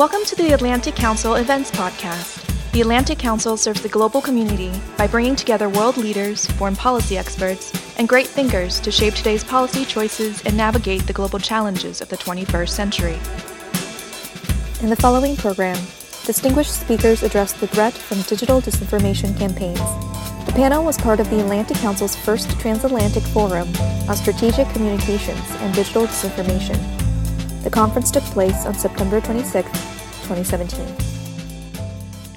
Welcome to the Atlantic Council Events Podcast. The Atlantic Council serves the global community by bringing together world leaders, foreign policy experts, and great thinkers to shape today's policy choices and navigate the global challenges of the 21st century. In the following program, distinguished speakers address the threat from digital disinformation campaigns. The panel was part of the Atlantic Council's first transatlantic forum on strategic communications and digital disinformation. The conference took place on September 26, 2017.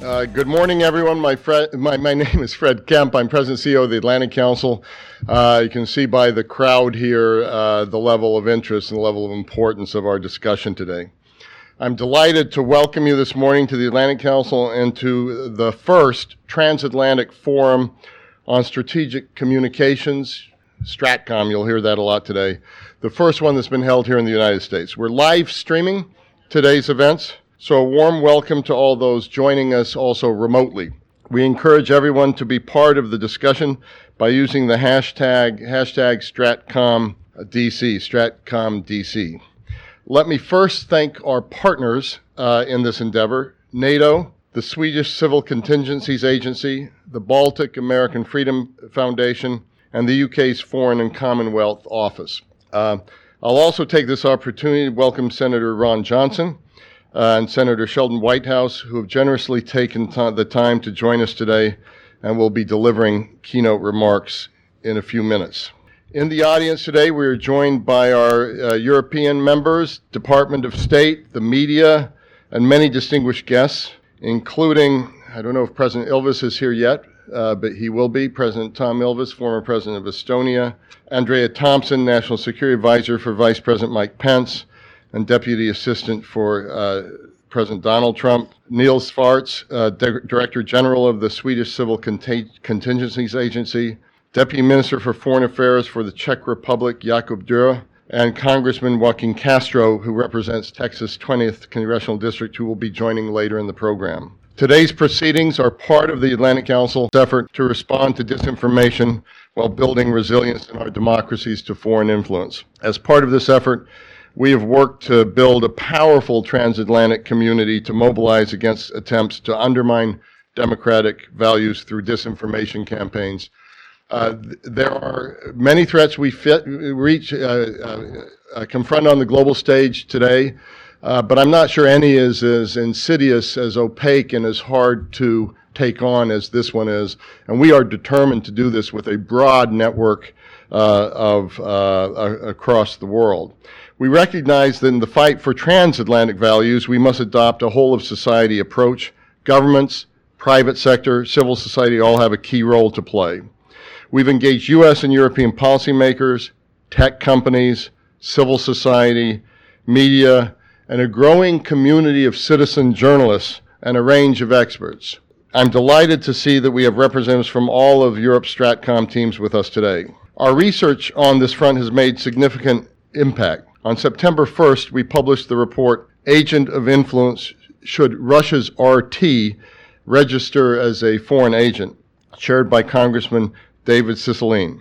Uh, good morning, everyone. My, my, my, name is Fred Kempe. I'm President CEO of the Atlantic Council. Uh, you can see by the crowd here uh, the level of interest and the level of importance of our discussion today. I'm delighted to welcome you this morning to the Atlantic Council and to the first transatlantic forum on strategic communications, STRATCOM. You'll hear that a lot today. The first one that's been held here in the United States. We're live streaming today's events, so a warm welcome to all those joining us also remotely. We encourage everyone to be part of the discussion by using the hashtag, hashtag StratComDC, StratComDC. Let me first thank our partners uh, in this endeavor NATO, the Swedish Civil Contingencies Agency, the Baltic American Freedom Foundation, and the UK's Foreign and Commonwealth Office. Uh, I'll also take this opportunity to welcome Senator Ron Johnson uh, and Senator Sheldon Whitehouse, who have generously taken t- the time to join us today and will be delivering keynote remarks in a few minutes. In the audience today, we are joined by our uh, European members, Department of State, the media, and many distinguished guests, including, I don't know if President Ilves is here yet, uh, but he will be, President. Tom Ilves, former President of Estonia, Andrea Thompson, National Security Advisor for Vice President Mike Pence, and Deputy Assistant for uh, President Donald Trump, Nils Svartz, uh, Director General of the Swedish Civil Contingencies Agency, Deputy Minister for Foreign Affairs for the Czech Republic, Jakub Dura, and Congressman Joaquin Castro, who represents Texas 20th Congressional District, who will be joining later in the program. Today's proceedings are part of the Atlantic Council's effort to respond to disinformation while building resilience in our democracies to foreign influence. As part of this effort, we have worked to build a powerful transatlantic community to mobilize against attempts to undermine democratic values through disinformation campaigns uh, there are many threats we fit, reach, uh, uh, uh, confront on the global stage today, uh, but I'm not sure any is as insidious, as opaque, and as hard to take on as this one is. And we are determined to do this with a broad network of across the world. We recognize that in the fight for transatlantic values, we must adopt a whole of society approach. Governments, private sector, civil society all have a key role to play. We've engaged U.S. and European policymakers, tech companies, civil society, media, and a growing community of citizen journalists and a range of experts. I'm delighted to see that we have representatives from all of Europe's Stratcom teams with us today. Our research on this front has made significant impact. On September 1st, we published the report Agent of Influence Should Russia's RT Register as a Foreign Agent, chaired by Congressman David Cicilline.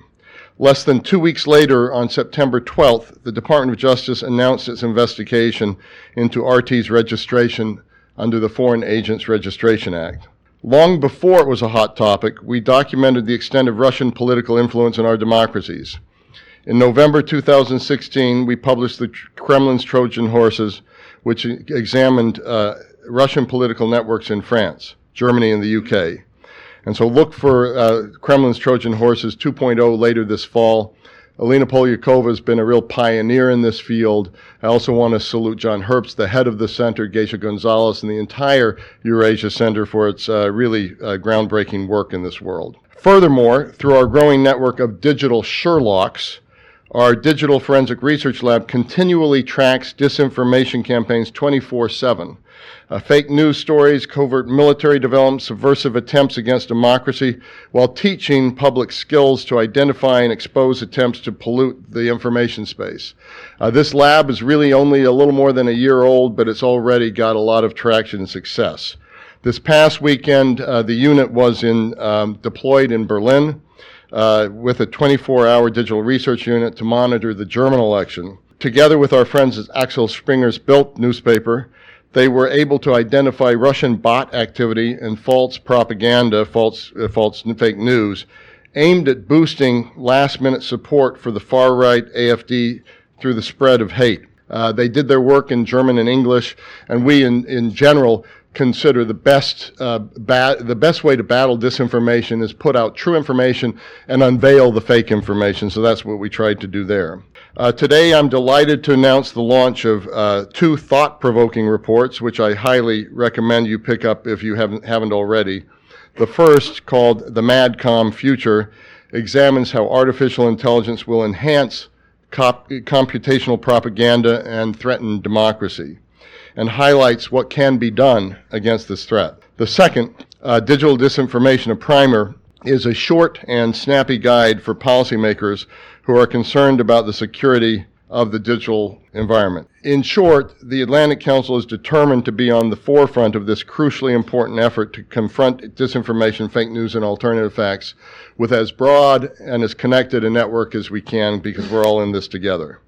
Less than two weeks later, on September 12th, the Department of Justice announced its investigation into RT's registration under the Foreign Agents Registration Act. Long before it was a hot topic, we documented the extent of Russian political influence in our democracies. In November 2016, we published the Kremlin's Trojan Horses, which examined uh, Russian political networks in France, Germany, and the UK. And so look for uh, Kremlin's Trojan Horses 2.0 later this fall. Alina Polyakova has been a real pioneer in this field. I also want to salute John Herbst, the head of the center, Geysha Gonzalez, and the entire Eurasia Center for its uh, really uh, groundbreaking work in this world. Furthermore, through our growing network of digital Sherlocks, our digital forensic research lab continually tracks disinformation campaigns 24 7 uh, fake news stories, covert military developments, subversive attempts against democracy, while teaching public skills to identify and expose attempts to pollute the information space. Uh, this lab is really only a little more than a year old, but it's already got a lot of traction and success. This past weekend, uh, the unit was in, um, deployed in Berlin uh, with a 24 hour digital research unit to monitor the German election. Together with our friends at Axel Springer's Bild newspaper, they were able to identify Russian bot activity and false propaganda, false, uh, false fake news, aimed at boosting last minute support for the far right AFD through the spread of hate. Uh, they did their work in German and English, and we, in, in general, consider the best uh, the best way to battle disinformation is put out true information and unveil the fake information. So that's what we tried to do there. Uh, today, I'm delighted to announce the launch of uh, two thought-provoking reports, which I highly recommend you pick up if you haven't haven't already. The first, called "The MadCom Future," examines how artificial intelligence will enhance cop- computational propaganda and threaten democracy and highlights what can be done against this threat. The second, uh, Digital Disinformation, a primer, is a short and snappy guide for policymakers who are concerned about the security of the digital environment. In short, the Atlantic Council is determined to be on the forefront of this crucially important effort to confront disinformation, fake news, and alternative facts with as broad and as connected a network as we can because we're all in this together.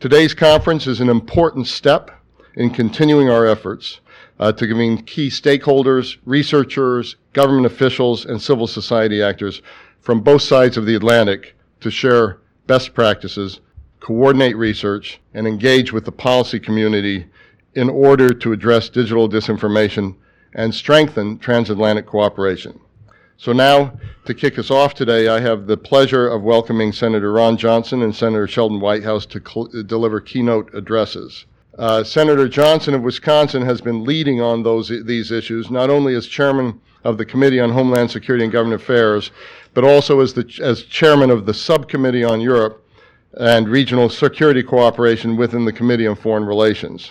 Today's conference is an important step in continuing our efforts uh, to convene key stakeholders, researchers, government officials, and civil society actors from both sides of the Atlantic to share best practices, coordinate research, and engage with the policy community in order to address digital disinformation and strengthen transatlantic cooperation. So now, to kick us off today, I have the pleasure of welcoming Senator Ron Johnson and Senator Sheldon Whitehouse to cl- deliver keynote addresses. Uh, Senator Johnson of Wisconsin has been leading on those these issues, not only as chairman of the Committee on Homeland Security and Government Affairs, but also as the as chairman of the Subcommittee on Europe and Regional Security Cooperation within the Committee on Foreign Relations.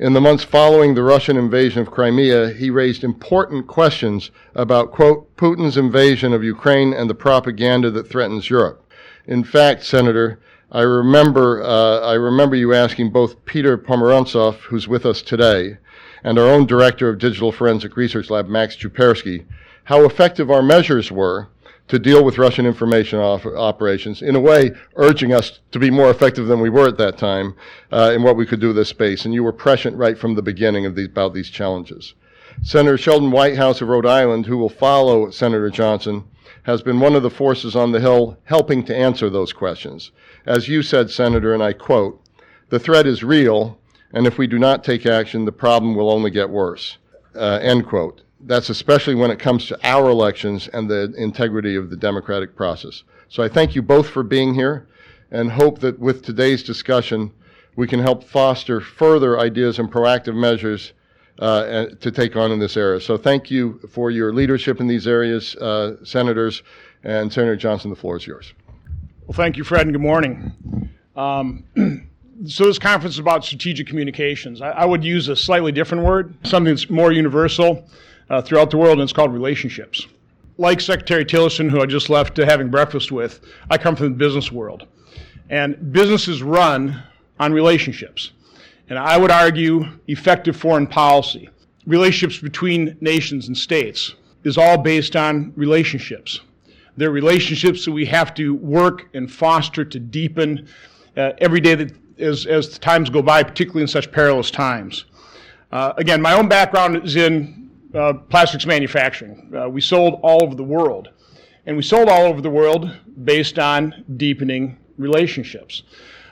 In the months following the Russian invasion of Crimea, he raised important questions about, quote, Putin's invasion of Ukraine and the propaganda that threatens Europe. In fact, Senator, I remember, uh, I remember you asking both Peter Pomerantsev, who's with us today, and our own director of Digital Forensic Research Lab, Max Chupersky, how effective our measures were to deal with Russian information op- operations, in a way urging us to be more effective than we were at that time uh, in what we could do with this space. And you were prescient right from the beginning of these, about these challenges. Senator Sheldon Whitehouse of Rhode Island, who will follow Senator Johnson, has been one of the forces on the Hill helping to answer those questions. As you said, Senator, and I quote, the threat is real, and if we do not take action, the problem will only get worse. Uh, end quote. That's especially when it comes to our elections and the integrity of the democratic process. So I thank you both for being here and hope that with today's discussion, we can help foster further ideas and proactive measures uh, to take on in this area. So thank you for your leadership in these areas, uh, senators. And Senator Johnson, the floor is yours. Well, thank you, Fred, and good morning. Um, so this conference is about strategic communications. I, I, would use a slightly different word, something that's more universal uh, throughout the world, and it's called relationships. Like Secretary Tillerson, who I just left having breakfast with, I come from the business world. And businesses run on relationships and I would argue effective foreign policy, relationships between nations and states, is all based on relationships. They're relationships that we have to work and foster to deepen uh, every day that as, as the times go by, particularly in such perilous times. Uh, again, my own background is in uh, plastics manufacturing. Uh, we sold all over the world. And we sold all over the world based on deepening relationships.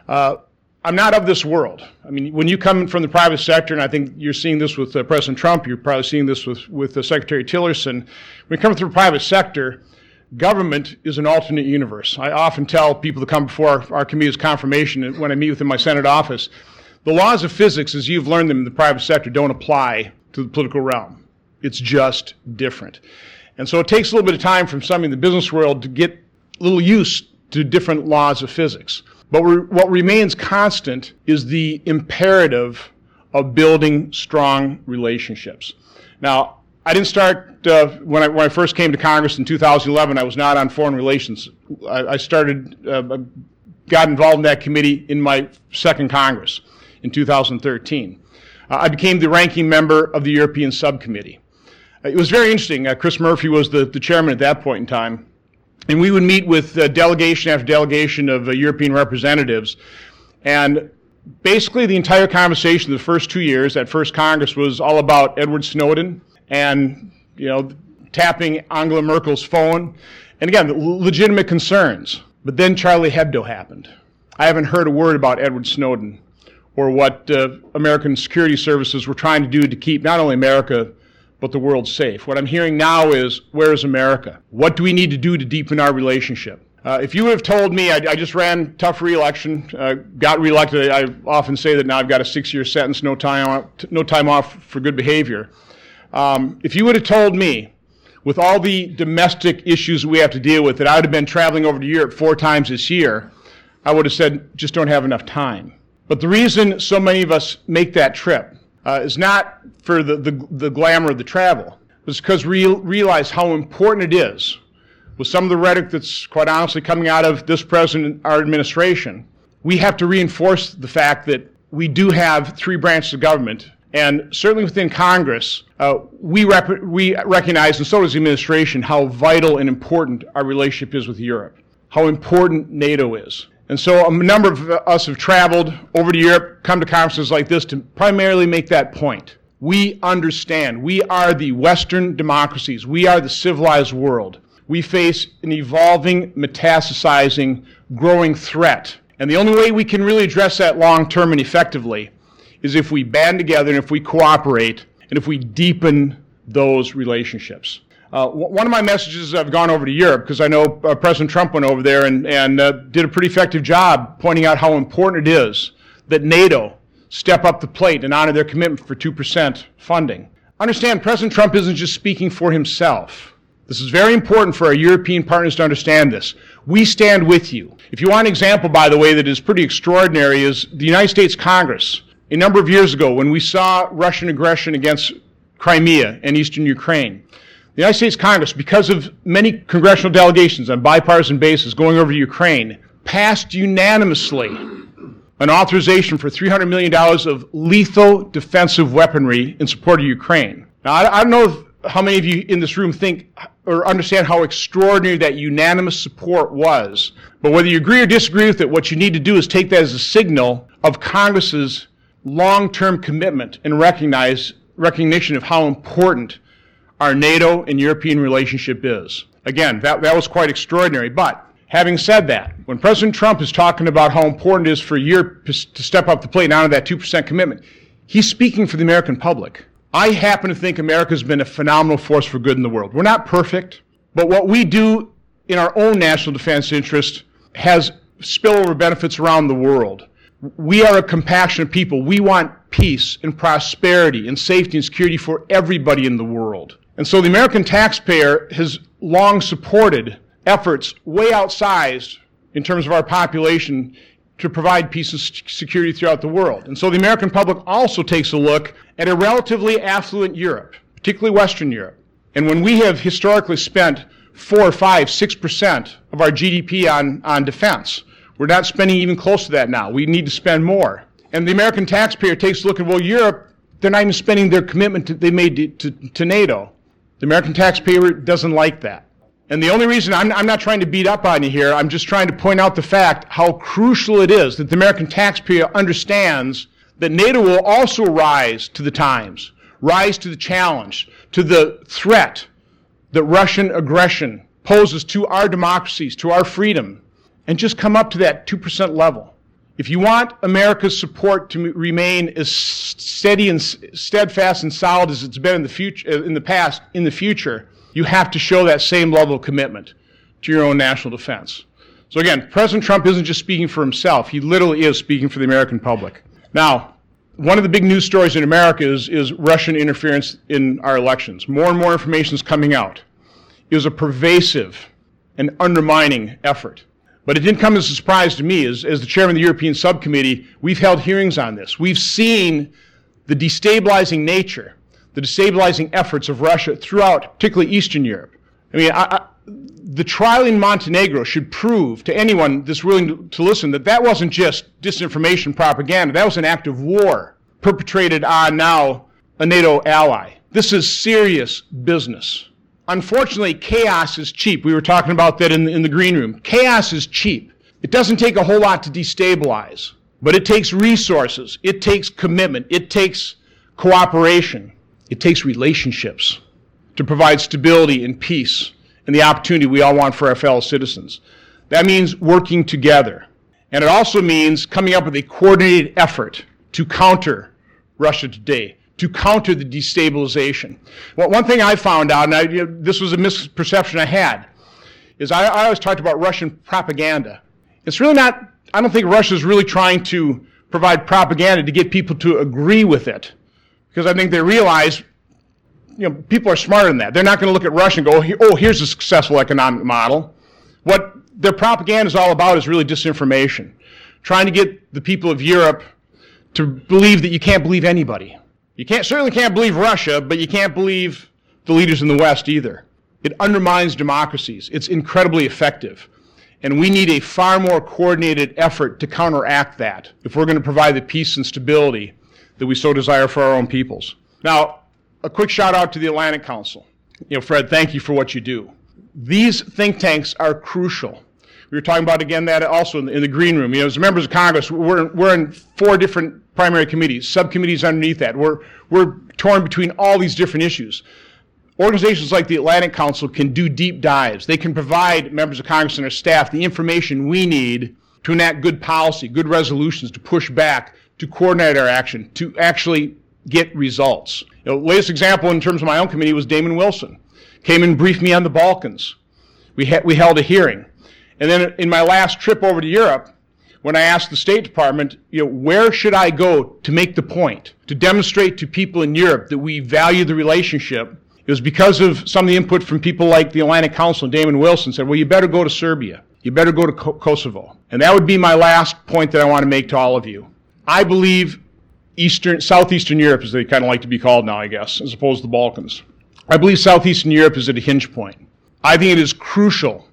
Uh, I'm not of this world. I mean, when you come from the private sector, and I think you're seeing this with uh, President Trump, you're probably seeing this with, with uh, Secretary Tillerson. When you come through the private sector, government is an alternate universe. I often tell people to come before our, our committee's confirmation when I meet within my Senate office, the laws of physics, as you've learned them in the private sector, don't apply to the political realm. It's just different. And so it takes a little bit of time from somebody in the business world to get a little used to different laws of physics. But what remains constant is the imperative of building strong relationships. Now, I didn't start uh, when, I, when I first came to Congress in 2011. I was not on foreign relations. I, I started, uh, got involved in that committee in my second Congress in 2013. Uh, I became the ranking member of the European Subcommittee. It was very interesting. Uh, Chris Murphy was the, the chairman at that point in time. And we would meet with uh, delegation after delegation of uh, European representatives. And basically, the entire conversation the first two years, that first Congress, was all about Edward Snowden and, you know, tapping Angela Merkel's phone. And again, legitimate concerns. But then Charlie Hebdo happened. I haven't heard a word about Edward Snowden or what uh, American security services were trying to do to keep not only America but the world safe. What I'm hearing now is where is America? What do we need to do to deepen our relationship? Uh, if you would have told me, I, I just ran tough reelection, uh, got reelected. I, I, often say that now I've got a six-year sentence, no time, no time off for good behavior. Um, if you would have told me, with all the domestic issues we have to deal with, that I would have been traveling over to Europe four times this year, I would have said, just don't have enough time. But the reason so many of us make that trip uh, is not for the, the, the, glamour of the travel, it's because we realize how important it is with some of the rhetoric that's quite honestly coming out of this president, our administration, we have to reinforce the fact that we do have three branches of government. And certainly within Congress, uh, we, rep- we recognize, and so does the administration, how vital and important our relationship is with Europe, how important NATO is. And so a number of us have traveled over to Europe, come to conferences like this to primarily make that point. We understand. We are the Western democracies. We are the civilized world we face an evolving, metastasizing, growing threat. And the only way we can really address that long term and effectively is if we band together and if we cooperate and if we deepen those relationships. Uh, one of my messages I've gone over to Europe because I know uh, President Trump went over there and, and uh, did a pretty effective job pointing out how important it is that NATO step up the plate and honor their commitment for 2% funding. Understand, President Trump isn't just speaking for himself. This is very important for our European partners to understand this. We stand with you. If you want an example, by the way, that is pretty extraordinary, is the United States Congress. A number of years ago, when we saw Russian aggression against Crimea and eastern Ukraine, the United States Congress, because of many congressional delegations on bipartisan basis going over to Ukraine, passed unanimously an authorization for $300 million of lethal defensive weaponry in support of Ukraine. Now, I, I don't know how many of you in this room think or understand how extraordinary that unanimous support was. But whether you agree or disagree with it, what you need to do is take that as a signal of Congress's long-term commitment and recognize recognition of how important our NATO and European relationship is. Again, that, that was quite extraordinary. But having said that, when President Trump is talking about how important it is for Europe to step up the plate and honor that 2% commitment, he's speaking for the American public. I happen to think America's been a phenomenal force for good in the world. We're not perfect, but what we do in our own national defense interest has spillover benefits around the world. We are a compassionate people. We want peace and prosperity and safety and security for everybody in the world. And so the American taxpayer has long supported efforts way outsized in terms of our population to provide peace and security throughout the world. And so the American public also takes a look at a relatively affluent Europe, particularly Western Europe. And when we have historically spent four, five, six percent of our GDP on, on defense, we're not spending even close to that now. We need to spend more. And the American taxpayer takes a look at, well, Europe, they're not even spending their commitment to, they made to, to, to NATO. The American taxpayer doesn't like that. And the only reason I'm, I'm, not trying to beat up on you here, I'm just trying to point out the fact how crucial it is that the American taxpayer understands that NATO will also rise to the times, rise to the challenge, to the threat that Russian aggression poses to our democracies, to our freedom, and just come up to that 2% level. If you want America's support to remain as steady and steadfast and solid as it's been in the future, uh, in the past, in the future, you have to show that same level of commitment to your own national defense. So again, President Trump isn't just speaking for himself. He literally is speaking for the American public. Now, one of the big news stories in America is, is Russian interference in our elections. More and more information is coming out. It was a pervasive and undermining effort. But it didn't come as a surprise to me. As, as the chairman of the European subcommittee, we've held hearings on this. We've seen the destabilizing nature the destabilizing efforts of Russia throughout, particularly Eastern Europe. I mean, I, I, the trial in Montenegro should prove to anyone that's willing to, to listen that that wasn't just disinformation propaganda. That was an act of war perpetrated on now a NATO ally. This is serious business. Unfortunately, chaos is cheap. We were talking about that in the, in the green room. Chaos is cheap. It doesn't take a whole lot to destabilize. But it takes resources, it takes commitment, it takes cooperation, it takes relationships to provide stability and peace and the opportunity we all want for our fellow citizens. That means working together. And it also means coming up with a coordinated effort to counter Russia today, to counter the destabilization. Well, one thing I found out, and I, you know, this was a misperception I had, is I, I always talked about Russian propaganda. It's really not, I don't think Russia is really trying to provide propaganda to get people to agree with it. Because I think they realize you know, people are smarter than that. They're not going to look at Russia and go, oh, oh, here's a successful economic model. What their propaganda is all about is really disinformation, trying to get the people of Europe to believe that you can't believe anybody. You can't, certainly can't believe Russia, but you can't believe the leaders in the West either. It undermines democracies. It's incredibly effective. And we need a far more coordinated effort to counteract that if we're going to provide the peace and stability that we so desire for our own peoples. Now, a quick shout out to the Atlantic Council. You know, Fred, thank you for what you do. These think tanks are crucial. We were talking about again that also in the, in the green room. You know, as members of Congress, we're, we're in four different primary committees, subcommittees underneath that. We're, we're torn between all these different issues. Organizations like the Atlantic Council can do deep dives. They can provide members of Congress and their staff the information we need to enact good policy, good resolutions, to push back, to coordinate our action, to actually get results. The latest example in terms of my own committee was Damon Wilson. Came and briefed me on the Balkans. We, ha- we held a hearing. And then in my last trip over to Europe, when I asked the State Department, you know, where should I go to make the point, to demonstrate to people in Europe that we value the relationship, it was because of some of the input from people like the Atlantic Council and Damon Wilson said, well, you better go to Serbia. You better go to Kosovo. And that would be my last point that I want to make to all of you. I believe Eastern, Southeastern Europe, as they kind of like to be called now, I guess, as opposed to the Balkans. I believe Southeastern Europe is at a hinge point. I think it is crucial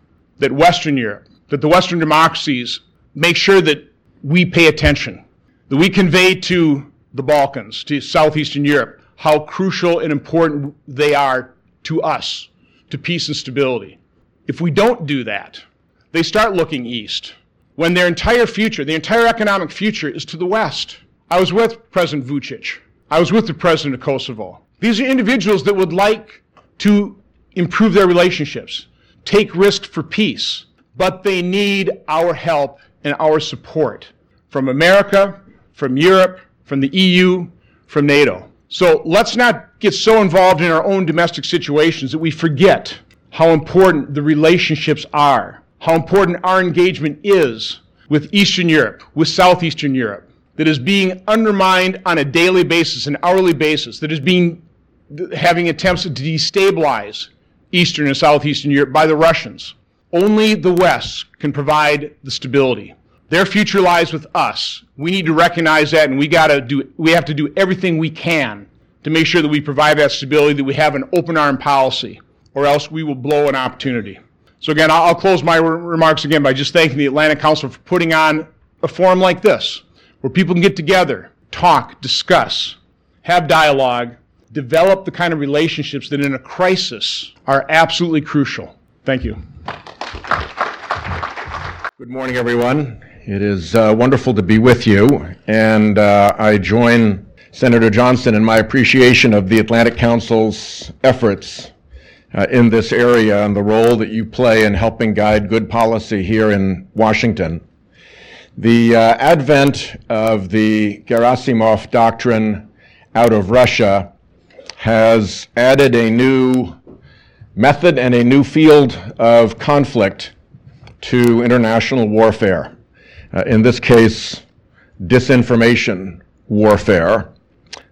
that Western Europe, that the Western democracies make sure that we pay attention, that we convey to the Balkans, to Southeastern Europe, how crucial and important they are to us, to peace and stability. If we don't do that, they start looking east when their entire future, the entire economic future, is to the west. I was with President Vucic. I was with the president of Kosovo. These are individuals that would like to improve their relationships, take risks for peace, but they need our help and our support from America, from Europe, from the EU, from NATO. So let's not get so involved in our own domestic situations that we forget how important the relationships are, how important our engagement is with Eastern Europe, with Southeastern Europe, that is being undermined on a daily basis, an hourly basis, that is being having attempts to destabilize Eastern and Southeastern Europe by the Russians. Only the West can provide the stability. Their future lies with us. We need to recognize that and we gotta do we have to do everything we can to make sure that we provide that stability, that we have an open arm policy, or else we will blow an opportunity. So again, I'll close my remarks again by just thanking the Atlantic Council for putting on a forum like this where people can get together, talk, discuss, have dialogue, develop the kind of relationships that in a crisis are absolutely crucial. Thank you. Good morning, everyone. It is uh, wonderful to be with you, and uh, I join Senator Johnson in my appreciation of the Atlantic Council's efforts uh, in this area and the role that you play in helping guide good policy here in Washington. The uh, advent of the Gerasimov doctrine out of Russia has added a new method and a new field of conflict to international warfare. Uh, in this case, disinformation warfare.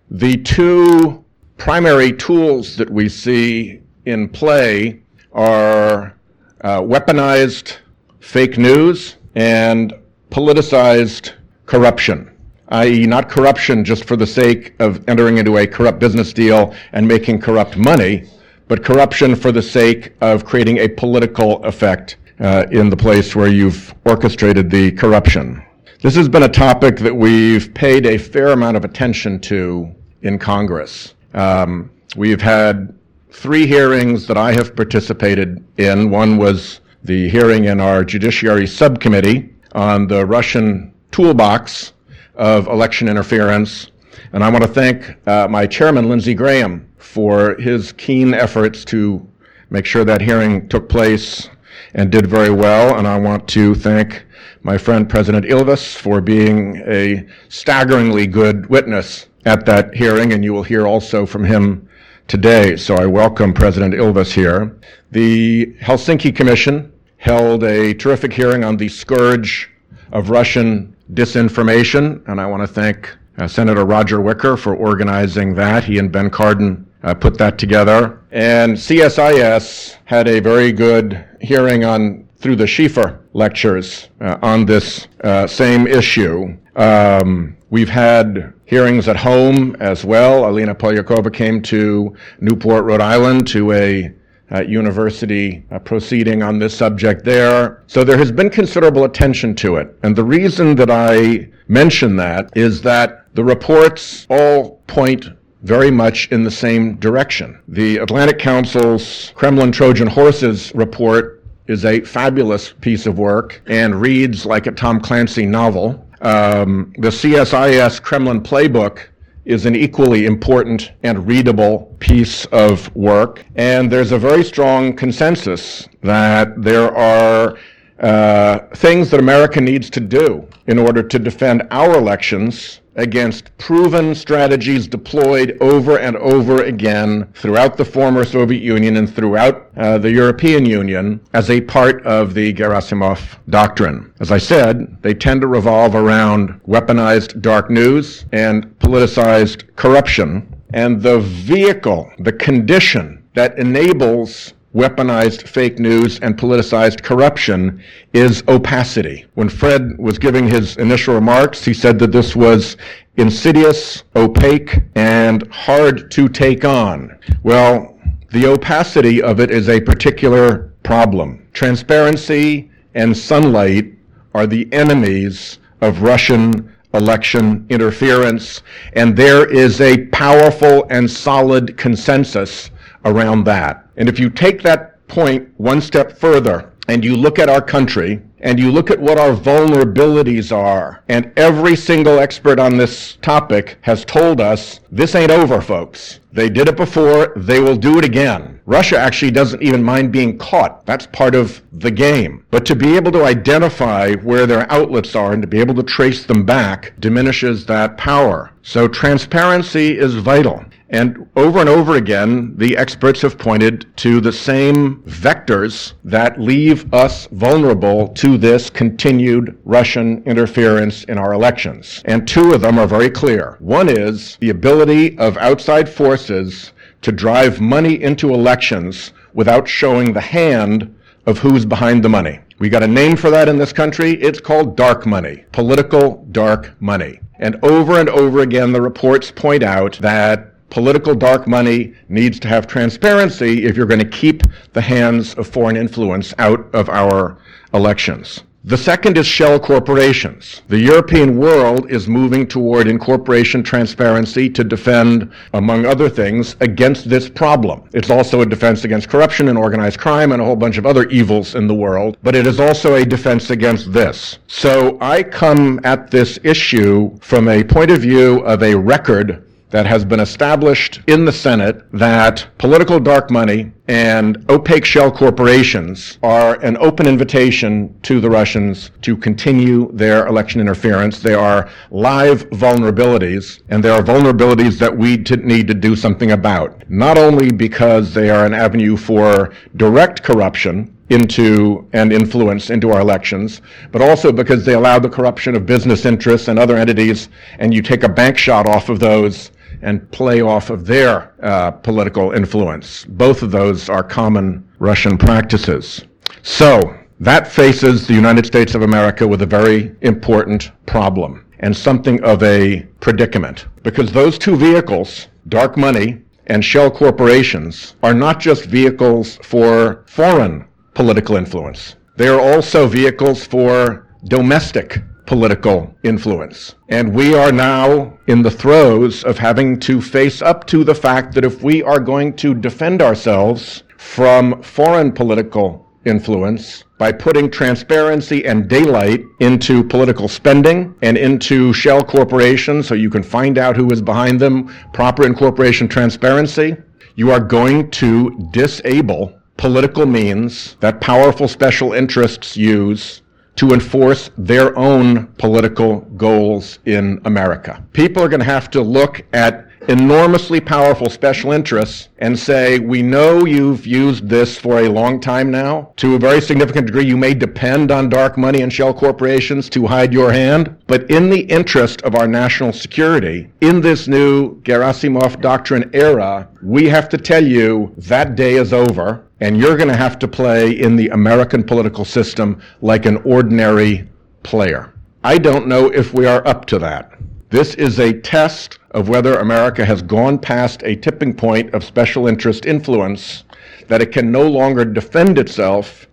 The two primary tools that we see in play are uh, weaponized fake news and politicized corruption, i.e., not corruption just for the sake of entering into a corrupt business deal and making corrupt money, but corruption for the sake of creating a political effect uh, in the place where you've orchestrated the corruption. This has been a topic that we've paid a fair amount of attention to in Congress. Um, we've had three hearings that I have participated in. One was the hearing in our Judiciary Subcommittee on the Russian toolbox of election interference. And I want to thank uh, my chairman, Lindsey Graham, for his keen efforts to make sure that hearing took place and did very well. And I want to thank my friend President Ilves for being a staggeringly good witness at that hearing, and you will hear also from him today. So I welcome President Ilves here. The Helsinki Commission held a terrific hearing on the scourge of Russian disinformation, and I want to thank uh, Senator Roger Wicker for organizing that. He and Ben Cardin uh, put that together. And CSIS had a very good hearing on through the Schieffer lectures uh, on this uh, same issue. Um, we've had hearings at home as well. Alina Polyakova came to Newport, Rhode Island to a uh, university uh, proceeding on this subject there. So there has been considerable attention to it. And the reason that I mention that is that the reports all point very much in the same direction. The Atlantic Council's Kremlin Trojan Horses report is a fabulous piece of work and reads like a Tom Clancy novel. Um, the CSIS Kremlin Playbook is an equally important and readable piece of work. And there's a very strong consensus that there are uh, things that America needs to do in order to defend our elections against proven strategies deployed over and over again throughout the former Soviet Union and throughout uh, the European Union as a part of the Gerasimov doctrine. As I said, they tend to revolve around weaponized dark news and politicized corruption. And the vehicle, the condition that enables weaponized fake news and politicized corruption is opacity. When Fred was giving his initial remarks, he said that this was insidious, opaque, and hard to take on. Well, the opacity of it is a particular problem. Transparency and sunlight are the enemies of Russian election interference, and there is a powerful and solid consensus around that. And if you take that point one step further and you look at our country and you look at what our vulnerabilities are, and every single expert on this topic has told us this ain't over, folks. They did it before, they will do it again. Russia actually doesn't even mind being caught. That's part of the game. But to be able to identify where their outlets are and to be able to trace them back diminishes that power. So transparency is vital. And over and over again, the experts have pointed to the same vectors that leave us vulnerable to this continued Russian interference in our elections. And two of them are very clear. One is the ability of outside forces to drive money into elections without showing the hand of who's behind the money. We got a name for that in this country. It's called dark money, political dark money. And over and over again, the reports point out that political dark money needs to have transparency if you're going to keep the hands of foreign influence out of our elections. The second is shell corporations. The European world is moving toward incorporation transparency to defend, among other things, against this problem. It's also a defense against corruption and organized crime and a whole bunch of other evils in the world, but it is also a defense against this. So I come at this issue from a point of view of a record that has been established in the Senate that political dark money and opaque shell corporations are an open invitation to the Russians to continue their election interference. They are live vulnerabilities, and they are vulnerabilities that we need to do something about. Not only because they are an avenue for direct corruption, into and influence into our elections, but also because they allow the corruption of business interests and other entities, and you take a bank shot off of those and play off of their uh, political influence. Both of those are common Russian practices. So, that faces the United States of America with a very important problem and something of a predicament. Because those two vehicles, dark money and shell corporations, are not just vehicles for foreign political influence. They are also vehicles for domestic political influence. And we are now in the throes of having to face up to the fact that if we are going to defend ourselves from foreign political influence by putting transparency and daylight into political spending and into shell corporations so you can find out who is behind them, proper incorporation transparency, you are going to disable political means that powerful special interests use to enforce their own political goals in America. People are going to have to look at enormously powerful special interests and say, we know you've used this for a long time now. To a very significant degree, you may depend on dark money and shell corporations to hide your hand. But in the interest of our national security, in this new Gerasimov doctrine era, we have to tell you that day is over and you're going to have to play in the American political system like an ordinary player. I don't know if we are up to that. This is a test of whether America has gone past a tipping point of special interest influence, that it can no longer defend itself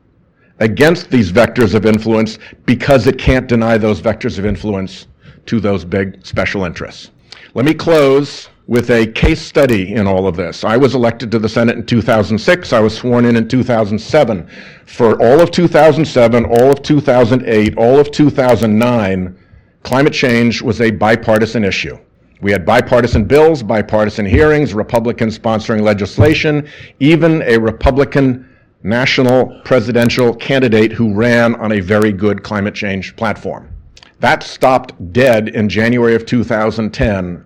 against these vectors of influence because it can't deny those vectors of influence to those big special interests. Let me close with a case study in all of this. I was elected to the Senate in 2006. I was sworn in in 2007. For all of 2007, all of 2008, all of 2009, climate change was a bipartisan issue. We had bipartisan bills, bipartisan hearings, Republicans sponsoring legislation, even a Republican national presidential candidate who ran on a very good climate change platform. That stopped dead in January of 2010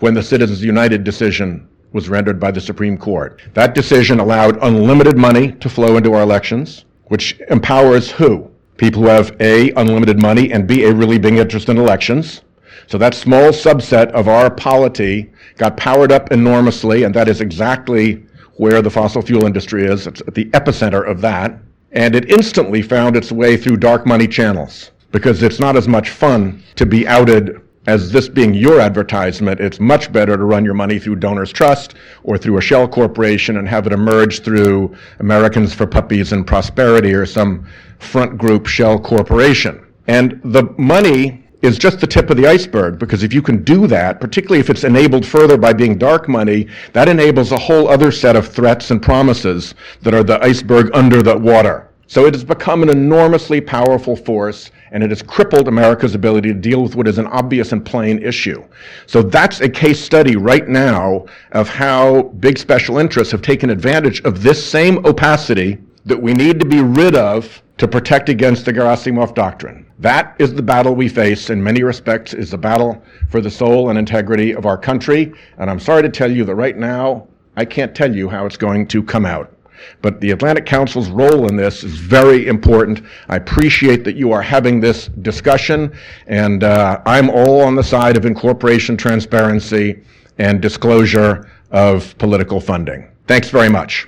when the Citizens United decision was rendered by the Supreme Court. That decision allowed unlimited money to flow into our elections, which empowers who? People who have A, unlimited money, and B, a really big interest in elections. So that small subset of our polity got powered up enormously, and that is exactly where the fossil fuel industry is. It's at the epicenter of that. And it instantly found its way through dark money channels because it's not as much fun to be outed as this being your advertisement. It's much better to run your money through Donors Trust or through a shell corporation and have it emerge through Americans for Puppies and Prosperity or some front group shell corporation. And the money is just the tip of the iceberg because if you can do that, particularly if it's enabled further by being dark money, that enables a whole other set of threats and promises that are the iceberg under the water. So it has become an enormously powerful force and it has crippled America's ability to deal with what is an obvious and plain issue. So that's a case study right now of how big special interests have taken advantage of this same opacity that we need to be rid of to protect against the Gerasimov doctrine. That is the battle we face in many respects is the battle for the soul and integrity of our country. And I'm sorry to tell you that right now, I can't tell you how it's going to come out. But the Atlantic Council's role in this is very important. I appreciate that you are having this discussion, and uh, I'm all on the side of incorporation transparency and disclosure of political funding. Thanks very much.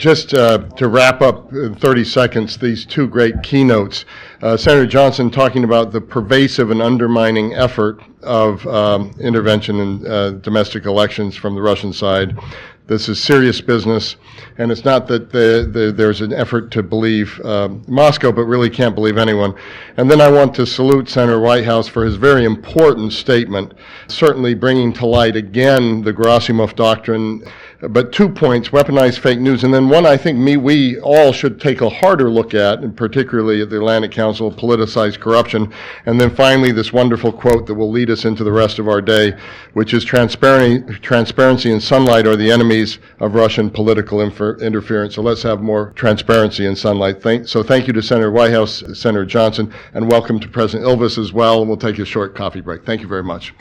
Just uh, to wrap up in 30 seconds, these two great keynotes. Uh, Senator Johnson talking about the pervasive and undermining effort of um, intervention in uh, domestic elections from the Russian side. This is serious business, and it's not that the, the, there's an effort to believe um, Moscow, but really can't believe anyone. And then I want to salute Senator Whitehouse for his very important statement, certainly bringing to light again the Gerasimov doctrine but two points, weaponized fake news, and then one I think me, we all should take a harder look at, and particularly at the Atlantic Council, politicized corruption. And then finally, this wonderful quote that will lead us into the rest of our day, which is transparency, transparency and sunlight are the enemies of Russian political infer- interference. So let's have more transparency and sunlight. Thank, so thank you to Senator Whitehouse, Senator Johnson, and welcome to President Ilves as well. And we'll take a short coffee break. Thank you very much.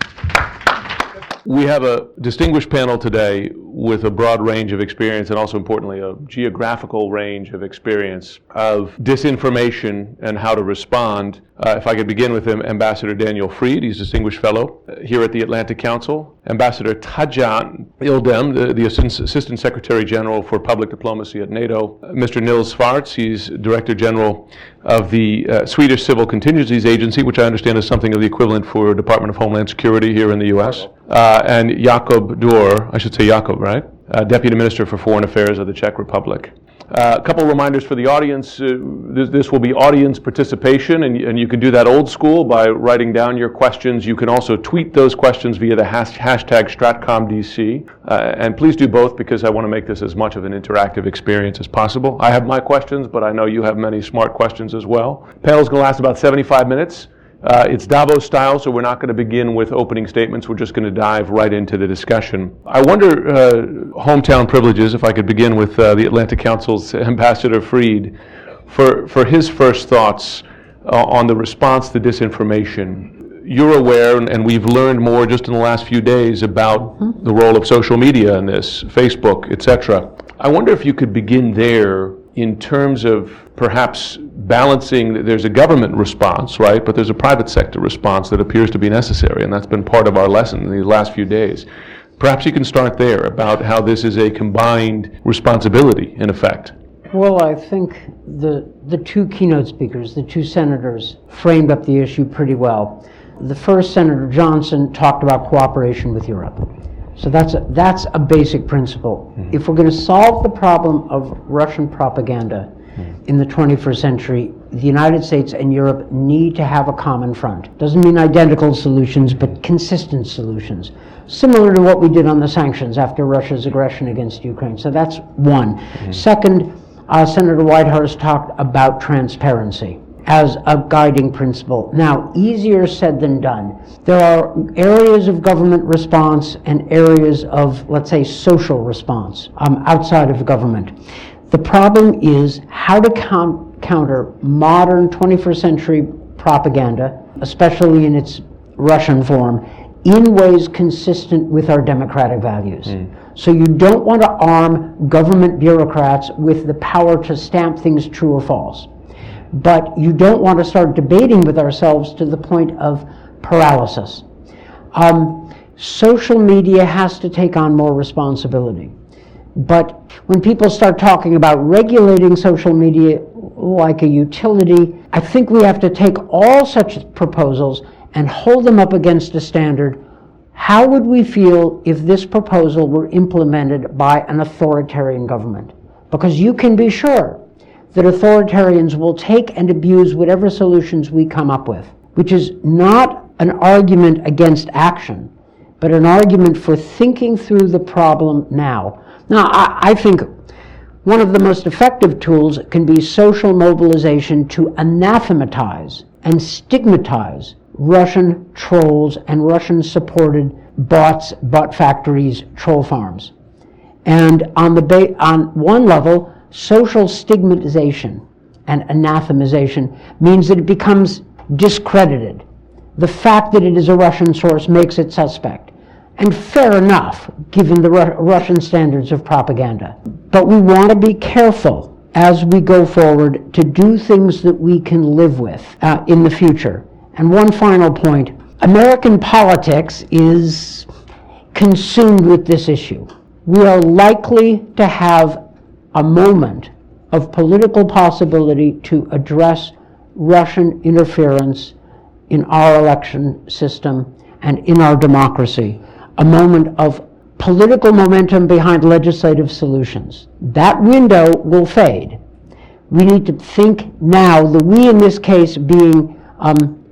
We have a distinguished panel today with a broad range of experience and also importantly a geographical range of experience of disinformation and how to respond. Uh, if I could begin with him, Ambassador Daniel Fried, he's a distinguished fellow uh, here at the Atlantic Council. Ambassador Tacan Ildem, the, the Assistant Secretary General for Public Diplomacy at NATO. Uh, Mr. Nils Svartz, he's Director General of the uh, Swedish Civil Contingencies Agency, which I understand is something of the equivalent for Department of Homeland Security here in the U.S. Uh, and Jakob Dürr, I should say Jakob? Uh, Deputy Minister for Foreign Affairs of the Czech Republic. Uh, a couple of reminders for the audience. Uh, this, this, will be audience participation, and, and, you can do that old school by writing down your questions. You can also tweet those questions via the hash, hashtag StratComDC. Uh, and please do both because I want to make this as much of an interactive experience as possible. I have my questions, but I know you have many smart questions as well. Panel is going to last about 75 minutes. Uh, it's Davos style, so we're not going to begin with opening statements. We're just going to dive right into the discussion. I wonder, uh, hometown privileges, if I could begin with uh, the Atlanta Council's Ambassador Fried, for, for his first thoughts uh, on the response to disinformation. You're aware, and we've learned more just in the last few days about mm-hmm. the role of social media in this, Facebook, etc. I wonder if you could begin there in terms of perhaps balancing, there's a government response, right, but there's a private sector response that appears to be necessary, and that's been part of our lesson in these last few days. Perhaps you can start there about how this is a combined responsibility, in effect. Well, I think the, the two keynote speakers, the two senators, framed up the issue pretty well. The first, Senator Johnson, talked about cooperation with Europe. So that's a, that's a basic principle. Mm-hmm. If we're going to solve the problem of Russian propaganda mm-hmm. in the 21st century, the United States and Europe need to have a common front. Doesn't mean identical solutions, but consistent solutions. Similar to what we did on the sanctions after Russia's aggression against Ukraine. So that's one. Mm-hmm. Second, uh, Senator Whitehouse talked about transparency as a guiding principle. Now, easier said than done. There are areas of government response and areas of, let's say, social response um, outside of government. The problem is how to count, counter modern 21st century propaganda, especially in its Russian form, in ways consistent with our democratic values. Mm. So you don't want to arm government bureaucrats with the power to stamp things true or false but you don't want to start debating with ourselves to the point of paralysis. Um, social media has to take on more responsibility. But when people start talking about regulating social media like a utility, I think we have to take all such proposals and hold them up against a standard. How would we feel if this proposal were implemented by an authoritarian government? Because you can be sure that authoritarians will take and abuse whatever solutions we come up with, which is not an argument against action, but an argument for thinking through the problem now. Now, I, I think one of the most effective tools can be social mobilization to anathematize and stigmatize Russian trolls and Russian supported bots, bot factories, troll farms. And on, the ba- on one level, social stigmatization and anathemization means that it becomes discredited. The fact that it is a Russian source makes it suspect. And fair enough, given the Ru- Russian standards of propaganda. But we want to be careful as we go forward to do things that we can live with uh, in the future. And one final point American politics is consumed with this issue. We are likely to have a moment of political possibility to address Russian interference in our election system and in our democracy, a moment of political momentum behind legislative solutions. That window will fade. We need to think now, the we in this case being um,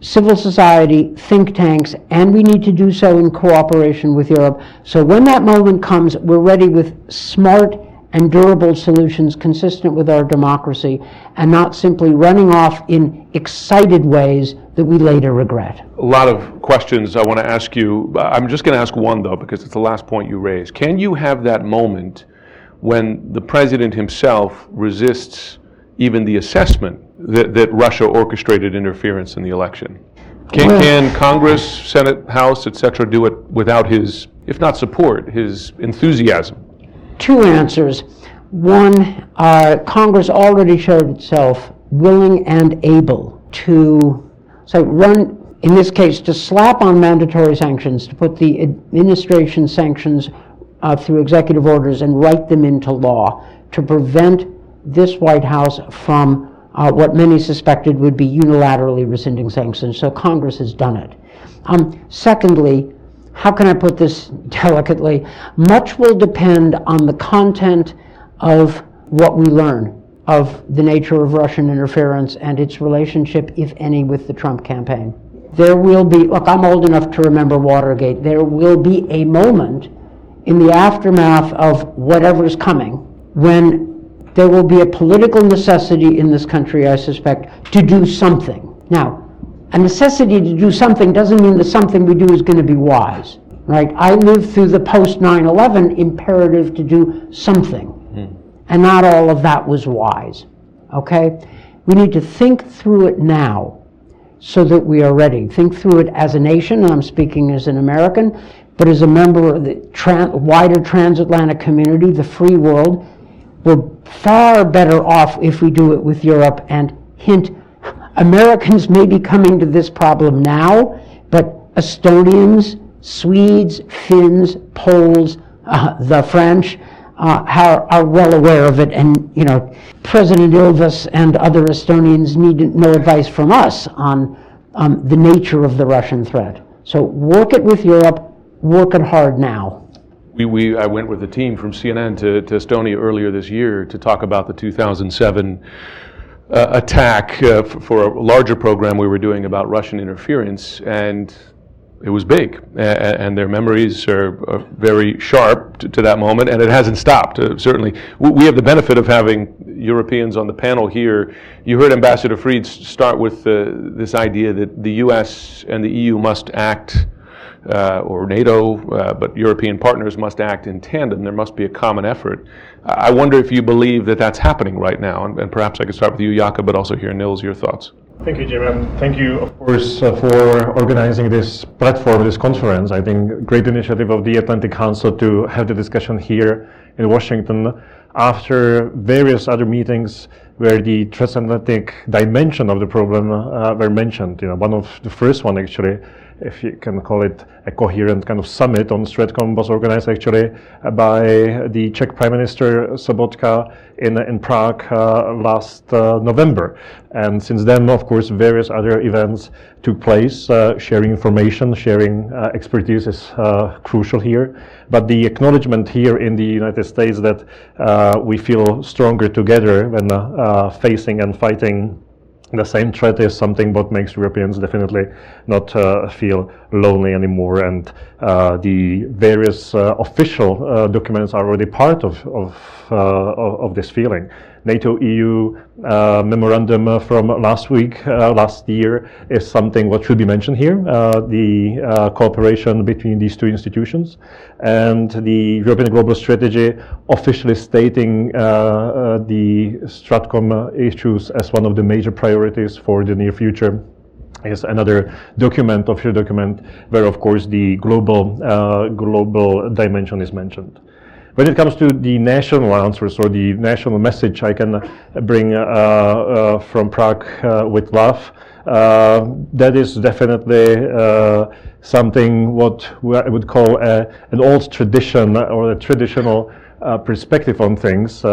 civil society, think tanks, and we need to do so in cooperation with Europe. So when that moment comes, we're ready with smart and durable solutions consistent with our democracy and not simply running off in excited ways that we later regret. A lot of questions I want to ask you. I'm just going to ask one, though, because it's the last point you raised. Can you have that moment when the president himself resists even the assessment that, that Russia orchestrated interference in the election? Can, well, can Congress, Senate, House, etc., do it without his, if not support, his enthusiasm? Two answers. One, uh, Congress already showed itself willing and able to say run, in this case, to slap on mandatory sanctions, to put the administration sanctions uh, through executive orders and write them into law to prevent this White House from uh, what many suspected would be unilaterally rescinding sanctions. So Congress has done it. Um, secondly, how can I put this delicately? Much will depend on the content of what we learn of the nature of Russian interference and its relationship, if any, with the Trump campaign. There will be, look, I'm old enough to remember Watergate. There will be a moment in the aftermath of whatever's coming when there will be a political necessity in this country, I suspect, to do something. Now, a necessity to do something doesn't mean that something we do is going to be wise, right? I lived through the post 9 11 imperative to do something, mm. and not all of that was wise, okay? We need to think through it now so that we are ready. Think through it as a nation, and I'm speaking as an American, but as a member of the trans- wider transatlantic community, the free world. We're far better off if we do it with Europe and hint Americans may be coming to this problem now, but Estonians, Swedes, Finns, Poles, uh, the French uh, are, are, well aware of it. And, you know, President Ilves and other Estonians need no advice from us on um, the nature of the Russian threat. So work it with Europe, work it hard now. We, we, I went with a team from CNN to, to Estonia earlier this year to talk about the 2007 uh, attack uh, for a larger program we were doing about Russian interference, and it was big. and their memories are, very sharp to, that moment, and it hasn't stopped. Uh, certainly, we have the benefit of having Europeans on the panel here. You heard Ambassador Fried start with uh, this idea that the U.S. and the EU must act. Uh, or NATO, uh, but European partners must act in tandem. There must be a common effort. I wonder if you believe that that's happening right now, and, and perhaps I could start with you, Jakob, but also hear Nils, your thoughts. Thank you, Jim, and thank you, of course, uh, for organizing this platform, this conference. I think great initiative of the Atlantic Council to have the discussion here in Washington after various other meetings where the transatlantic dimension of the problem uh, were mentioned. You know, one of the first one actually if you can call it a coherent kind of summit on Stratcom was organized actually by the Czech Prime Minister Sobotka in, in Prague uh, last uh, November. And since then, of course, various other events took place. Uh, sharing information, sharing uh, expertise is uh, crucial here. But the acknowledgement here in the United States that uh, we feel stronger together when facing and fighting the same threat is something what makes Europeans definitely not uh, feel lonely anymore. And uh, the various uh, official uh, documents are already part of of, uh, of, of this feeling. NATO EU uh, memorandum uh, from last week, uh, last year, is something what should be mentioned here. Uh, the uh, cooperation between these two institutions and the European Global Strategy officially stating uh, the Stratcom issues as one of the major priorities for the near future is another document, official document, where of course the global global dimension is mentioned. When it comes to the national answers or the national message I can bring uh, uh, from Prague uh, with love, that is definitely something what I would call a, an old tradition or a traditional perspective on things.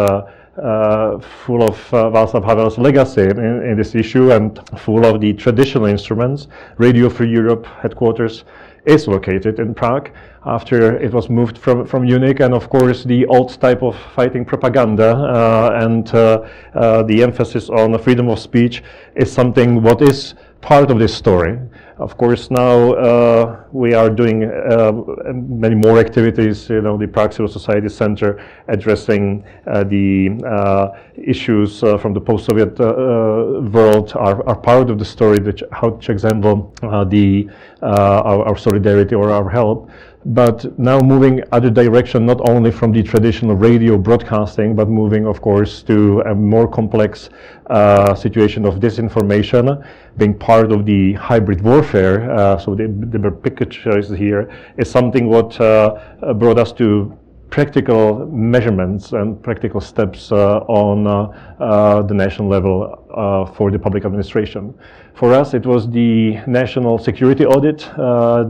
Uh, full of uh, Václav Havel's legacy in, in, this issue and full of the traditional instruments. Radio Free Europe headquarters is located in Prague after it was moved from, from Munich, and of course the old type of fighting propaganda uh, and uh, uh, the emphasis on the freedom of speech is something what is part of this story. Of course, now uh, we are doing uh, many more activities. You know, the Civil Society Center addressing uh, the uh, issues uh, from the post-Soviet uh, world are, are, part of the story. How to example the our, our solidarity or our help but now moving other direction, not only from the traditional radio broadcasting, but moving, of course, to a more complex uh, situation of disinformation, being part of the hybrid warfare. Uh, so the, the pictures here is something what uh, brought us to practical measurements and practical steps uh, on uh, uh, the national level for the public administration. For us, it was the national security audit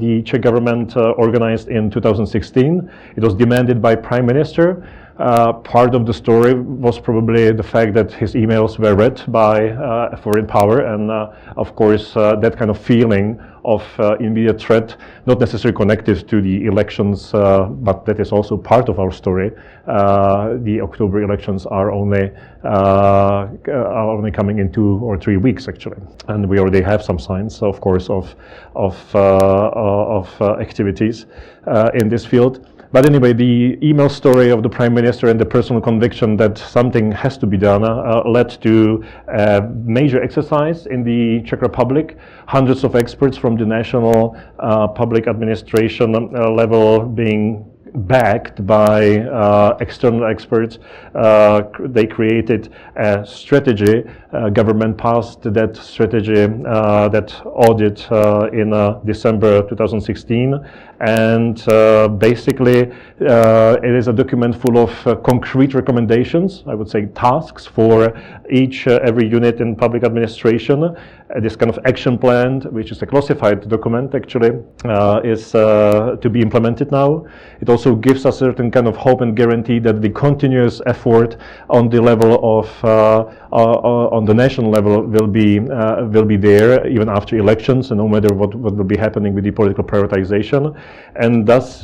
the Czech government organized in 2016. It was demanded by Prime Minister Uh, part of the story was probably the fact that his emails were read by uh, a foreign power, and uh, of course, uh, that kind of feeling of uh, immediate threat, not necessarily connected to the elections, but that is also part of our story. the October elections are only are only coming in two or three weeks, actually, and we already have some signs, of course, of of of activities in this field. But anyway, the email story of the prime minister and the personal conviction that something has to be done uh, led to a major exercise in the Czech Republic. Hundreds of experts from the national uh, public administration uh, level being backed by uh, external experts. Uh, they created a strategy. Uh, government passed that strategy, uh, that audit uh, in December 2016. And basically, it is a document full of concrete recommendations, I would say tasks for each, every unit in public administration uh, this kind of action plan, which is a classified document actually, uh, is uh, to be implemented now. It also gives a certain kind of hope and guarantee that the continuous effort on the level of, uh, uh, on the national level will be, uh, will be there even after elections and no matter what, what will be happening with the political prioritization. And thus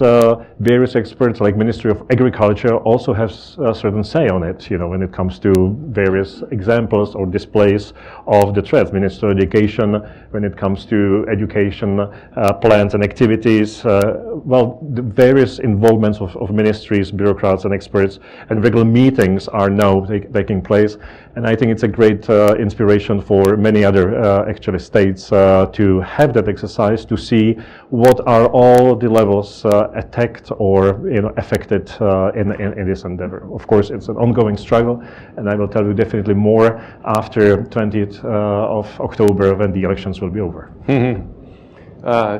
various experts like Ministry of Agriculture also have a certain say on it, you know, when it comes to various examples or displays of the threats. Minister of education, when it comes to education uh, plans and activities, uh, well, the various involvements of, of, ministries, bureaucrats, and experts, and regular meetings are now take, taking place. And I think it's a great uh, inspiration for many other uh, actually states uh, to have that exercise to see what are all the levels uh, attacked or you know affected in, in, in this endeavor. Of course, it's an ongoing struggle, and I will tell you definitely more after 20th of October when the elections will be over. Mm-hmm. Uh,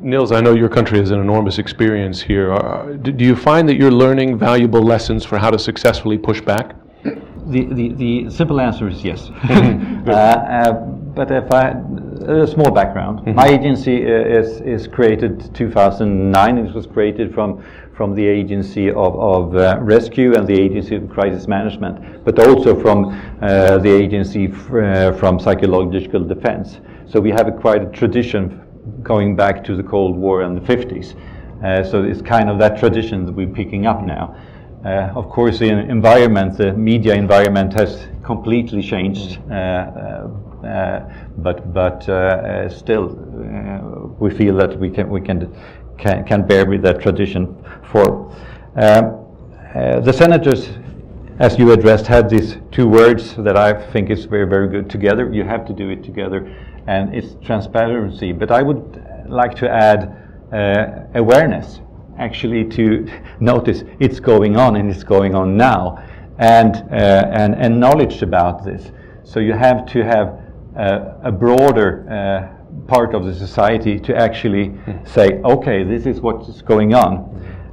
Nils, I know your country has an enormous experience here. Uh, do you find that you're learning valuable lessons for how to successfully push back? The, the, the simple answer is yes. uh, uh, but if I, a small background, mm-hmm. my agency is, is created 2009. It was created from from the Agency of, of uh, Rescue and the Agency of Crisis Management, but also from uh, the Agency uh, from Psychological Defense. So we have a quite a tradition going back to the Cold War and the 50s. Uh, so it's kind of that tradition that we're picking up now. Uh, of course, the environment, the media environment has completely changed. Uh, but but still, we feel that we can we can can, can bear with that tradition for. Um, uh, the senators, as you addressed, had these two words that I think is very, very good together. You have to do it together, and it's transparency. But I would like to add uh, awareness, actually, to notice it's going on and it's going on now, and, uh, and, and knowledge about this. So you have to have uh, a broader uh, part of the society to actually mm. say, okay, this is what is going on.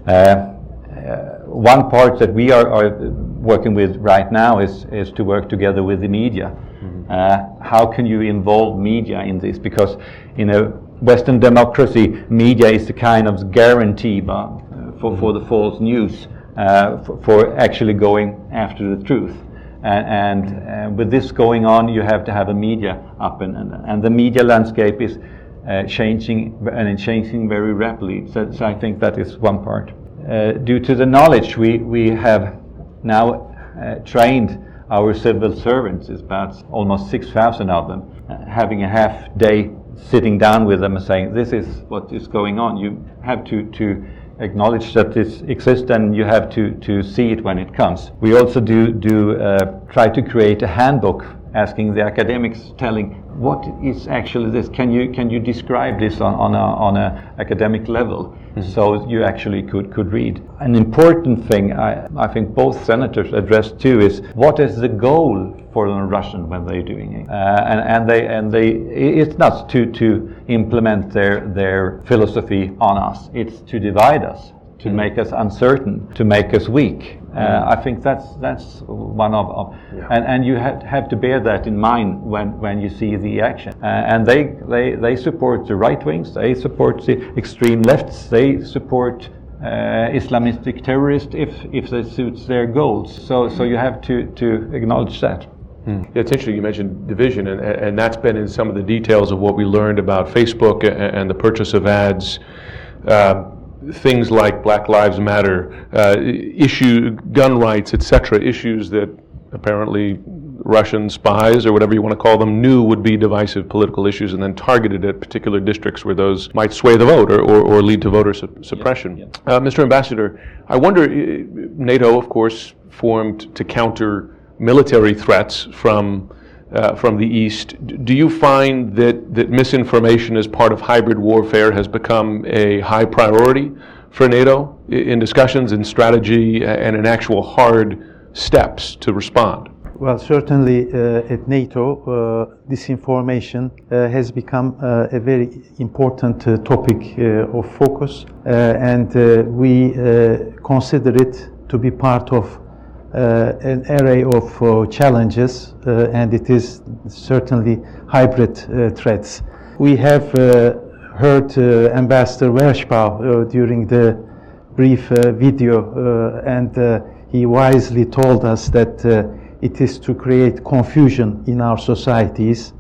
Uh, uh, one part that we are, are, working with right now is, is to work together with the media. Uh, how can you involve media in this? Because in a Western democracy, media is the kind of guarantee uh, for, for the false news, uh, for, for actually going after the truth. And, and uh, with this going on, you have to have a media up, and, and, and the media landscape is uh, changing and changing very rapidly. So, so, I think that is one part. Uh, due to the knowledge we, we have now uh, trained our civil servants, is about almost 6,000 of them, having a half day sitting down with them and saying, This is what is going on. You have to, to acknowledge that this exists and you have to, to see it when it comes. We also do, do uh, try to create a handbook asking the academics, telling what is actually this? Can you, can you describe this on, on, a, on a academic level? Mm-hmm. So you actually could, could read. An important thing I, I think both senators addressed too is what is the goal for the Russian when they're doing it? Uh, and, and they and they it's not to, to implement their their philosophy on us. It's to divide us to make us uncertain, to make us weak. Uh, mm. I think that's that's one of, of yeah. and and you have, have to bear that in mind when, when you see the action. Uh, and they, they they support the right wings, they support the extreme lefts, they support uh, Islamistic terrorists if, if that suits their goals. So, so you have to, to acknowledge that. Hmm. Yeah, it's interesting you mentioned division, and, and that's been in some of the details of what we learned about Facebook and, and the purchase of ads. Uh, things like Black Lives Matter, uh, issue gun rights, etc., issues that apparently Russian spies or whatever you want to call them knew would be divisive political issues and then targeted at particular districts where those might sway the vote or, or, or lead to voter su- suppression. Yeah, yeah. Uh, Mr. Ambassador, I wonder, NATO, of course, formed to counter military threats from. Uh, from the east, do you find that, that misinformation as part of hybrid warfare has become a high priority for NATO in discussions, in strategy, and in actual hard steps to respond? Well, certainly uh, at NATO, uh, disinformation uh, has become uh, a very important uh, topic uh, of focus, and we consider it to be part of Uh, an array of uh, challenges, uh, and it is certainly hybrid threats. We have heard Ambassador Vershbow during the brief video, and he wisely told us that it is to create confusion in our societies,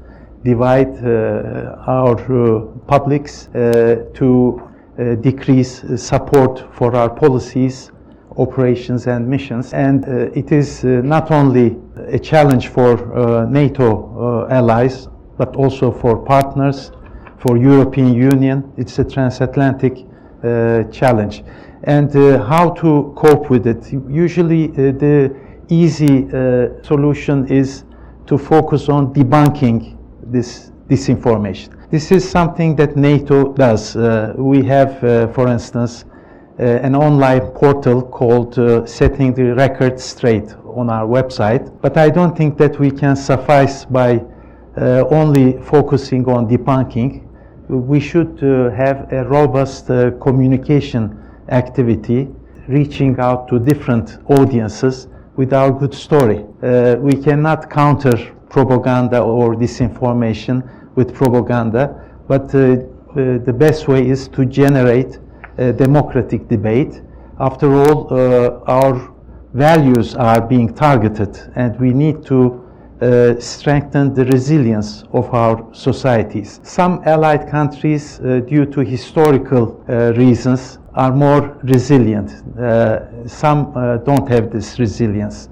divide uh, our uh, publics, uh, to decrease support for our policies, operations and missions. And it is not only a challenge for NATO allies, but also for partners, for European Union. It's a transatlantic uh, challenge. And uh, how to cope with it? Usually uh, the easy uh, solution is to focus on debunking this disinformation. This is something that NATO does. Uh, we have, uh, for instance, uh, an online portal called uh, Setting the Record Straight on our website. But I don't think that we can suffice by uh, only focusing on debunking. We should have a robust communication activity reaching out to different audiences with our good story. Uh, we cannot counter propaganda or disinformation with propaganda, but uh, uh, the best way is to generate democratic debate. After all, uh, our values are being targeted, and we need to uh, strengthen the resilience of our societies. Some allied countries, uh, due to historical uh, reasons, are more resilient. Uh, some uh, don't have this resilience.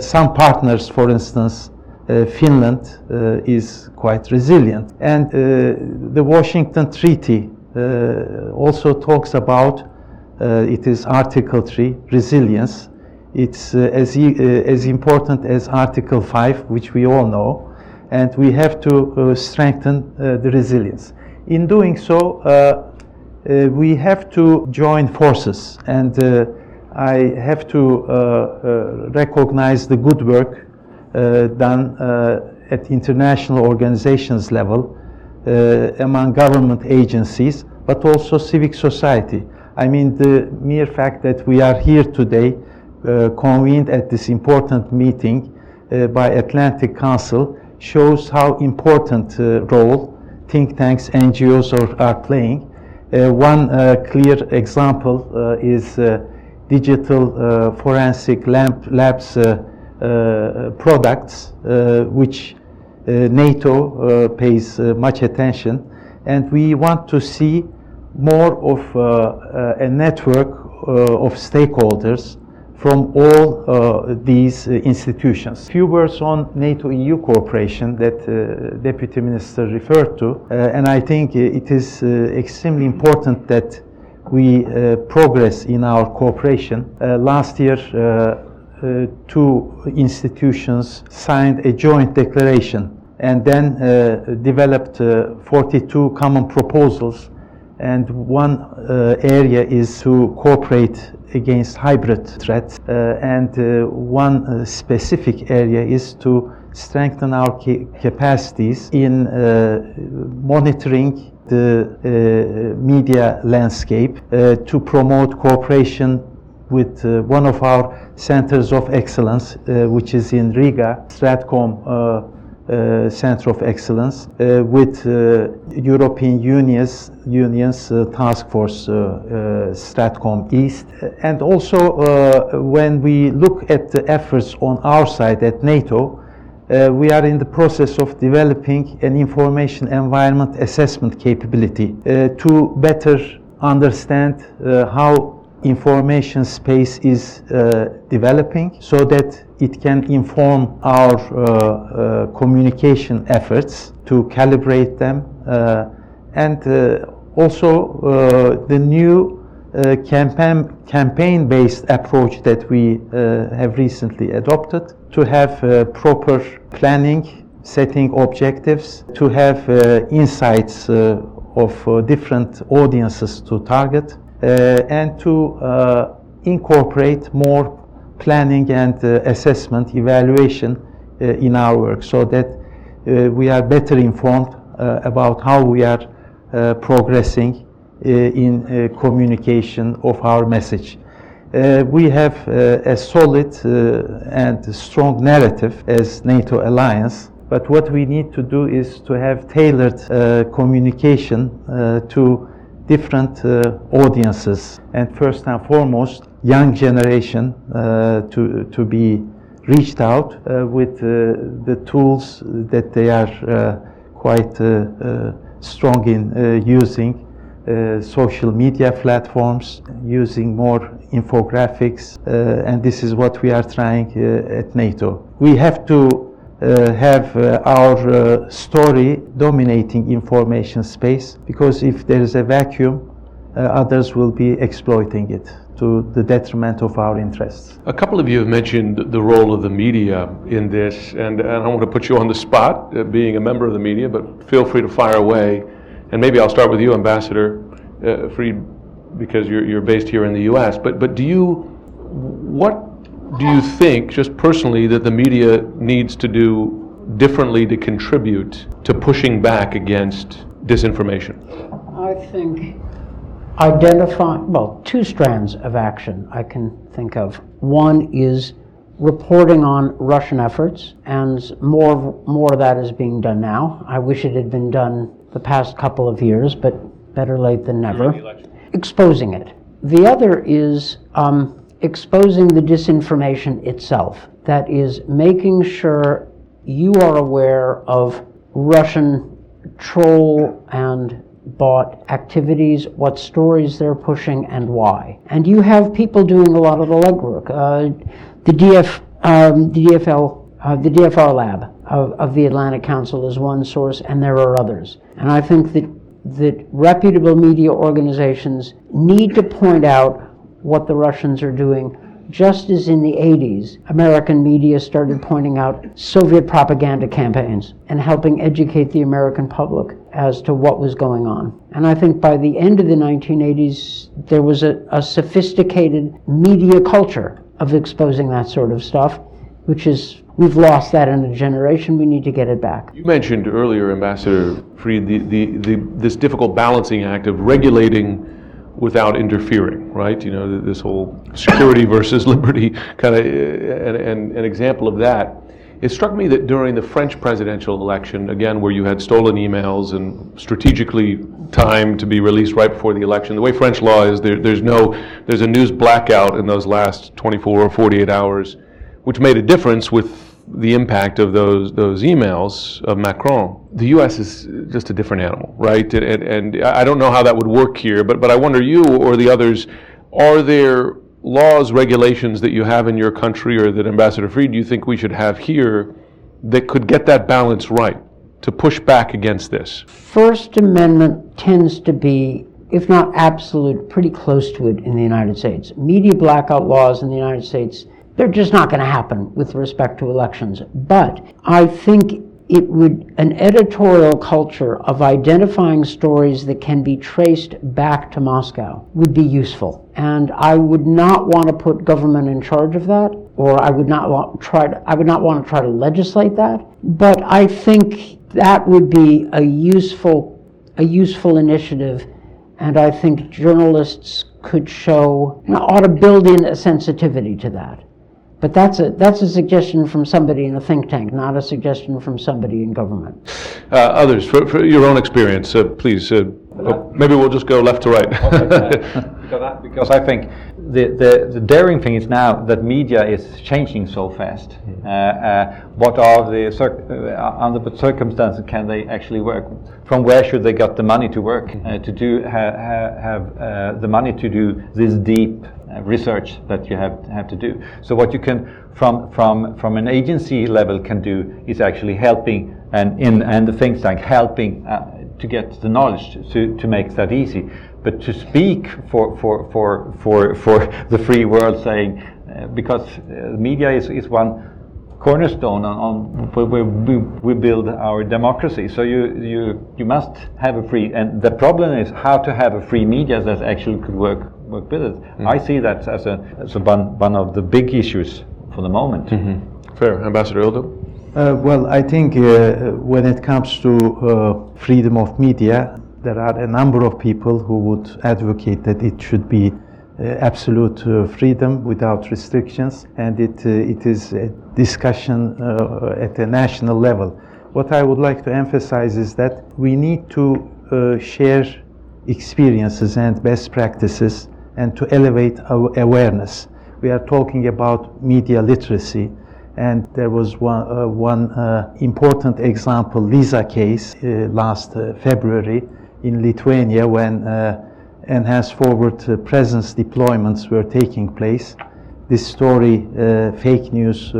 Some partners, for instance, Finland is quite resilient. And the Washington Treaty Uh, also talks about, uh, it is Article 3, resilience. It's uh, as, as important as Article 5, which we all know. And we have to strengthen the resilience. In doing so, uh, we have to join forces and uh, I have to uh, recognize the good work done at international organizations level among government agencies, but also civic society. I mean, the mere fact that we are here today, uh, convened at this important meeting uh, by Atlantic Council, shows how important uh, role think tanks, NGOs are, are playing. Uh, one uh, clear example uh, is digital forensic lab, labs products, which NATO pays much attention. And we want to see more of a network of stakeholders from all uh, these uh, institutions. Few words on NATO-EU cooperation that uh, Deputy Minister referred to, uh, and I think it is uh, extremely important that we uh, progress in our cooperation. last year, two institutions signed a joint declaration and then developed 42 common proposals and one uh, area is to cooperate against hybrid threats. Uh, and uh, one uh, specific area is to strengthen our ca capacities in monitoring the uh, media landscape uh, to promote cooperation with uh, one of our centers of excellence, which is in Riga, Stratcom uh, Center of Excellence uh, with uh, European Union's, Union's uh, Task Force uh, uh, Stratcom East. And also, when we look at the efforts on our side at NATO, we are in the process of developing an information environment assessment capability to better understand how information space is developing so that it can inform our uh, uh, communication efforts to calibrate them uh, and uh, also uh, the new campaign campaign based approach that we have recently adopted to have proper planning setting objectives to have insights of different audiences to target uh, and to uh, incorporate more planning and uh, assessment evaluation in our work so that we are better informed about how we are progressing in communication of our message. Uh, we have uh, a solid uh, and strong narrative as NATO alliance, but what we need to do is to have tailored communication to different uh, audiences and first and foremost young generation uh, to, to be reached out uh, with uh, the tools that they are uh, quite uh, strong in using social media platforms using more infographics and this is what we are trying at NATO. We have to uh, have uh, our uh, story dominating information space because if there is a vacuum, others will be exploiting it to the detriment of our interests. A couple of you have mentioned the role of the media in this, and, and I want to put you on the spot, uh, being a member of the media, but feel free to fire away. And maybe I'll start with you, Ambassador uh, Fried, because you're, you're based here in the U.S. But, but do you, what do you think, just personally, that the media needs to do differently to contribute to pushing back against disinformation? I think identify, well, two strands of action I can think of. One is reporting on Russian efforts, and more, more of that is being done now. I wish it had been done the past couple of years, but better late than never. Exposing it. The other is um, exposing the disinformation itself. That is, making sure you are aware of Russian troll and bot activities, what stories they're pushing, and why. And you have people doing a lot of the legwork. Uh, the DF, um, the DFL, uh, the DFR lab of, of the Atlantic Council is one source, and there are others. And I think that that reputable media organizations need to point out what the Russians are doing. Just as in the 80s, American media started pointing out Soviet propaganda campaigns and helping educate the American public as to what was going on. And I think by the end of the 1980s, there was a, a sophisticated media culture of exposing that sort of stuff, which is We've lost that in a generation. We need to get it back. You mentioned earlier, Ambassador Fried, the, the, the, this difficult balancing act of regulating without interfering, right? You know, this whole security versus liberty kind of, an, an, an example of that. It struck me that during the French presidential election, again, where you had stolen emails and strategically timed to be released right before the election, the way French law is, there, there's no, there's a news blackout in those last 24 or 48 hours, which made a difference with the impact of those those emails of Macron. The U.S. is just a different animal, right? And, and I don't know how that would work here, but but I wonder you or the others, are there laws, regulations that you have in your country or that Ambassador Fried you think we should have here that could get that balance right to push back against this? First Amendment tends to be if not absolute, pretty close to it in the United States. Media blackout laws in the United States they're just not going to happen with respect to elections. But I think it would, an editorial culture of identifying stories that can be traced back to Moscow would be useful. And I would not want to put government in charge of that, or I would not want, try to, I would not want to try to legislate that. But I think that would be a useful, a useful initiative. And I think journalists could show, you know, ought to build in a sensitivity to that But that's a, that's a suggestion from somebody in a think tank, not a suggestion from somebody in government. Uh, others, for, for your own experience, uh, please. Uh, oh, maybe we'll just go left to right. because, I, because I think the, the, the daring thing is now that media is changing so fast. Mm. Uh, uh, what are the cir- uh, under what circumstances can they actually work? From where should they get the money to work mm. to do ha, ha, have the money to do this deep uh, research that you have have to do. So what you can from from from an agency level can do is actually helping and in and the think tank helping uh, to get the knowledge to to make that easy. But to speak for for for for for the free world, saying uh, because uh, media is is one cornerstone on, on where we, we build our democracy. So you, you, you must have a free, and the problem is how to have a free media that actually could work work with it. Mm. I see that as a, as a one, one of the big issues for the moment. Mm-hmm. Fair. Ambassador Ildem? Uh, well, I think uh, when it comes to uh, freedom of media, there are a number of people who would advocate that it should be uh, absolute uh, freedom without restrictions, and it, uh, it is a discussion at a national level. What I would like to emphasize is that we need to share experiences and best practices and to elevate our awareness. We are talking about media literacy, and there was one, uh, one uh, important example, Lisa case, uh, last uh, February in Lithuania when uh, enhanced forward uh, presence deployments were taking place. This story, fake news,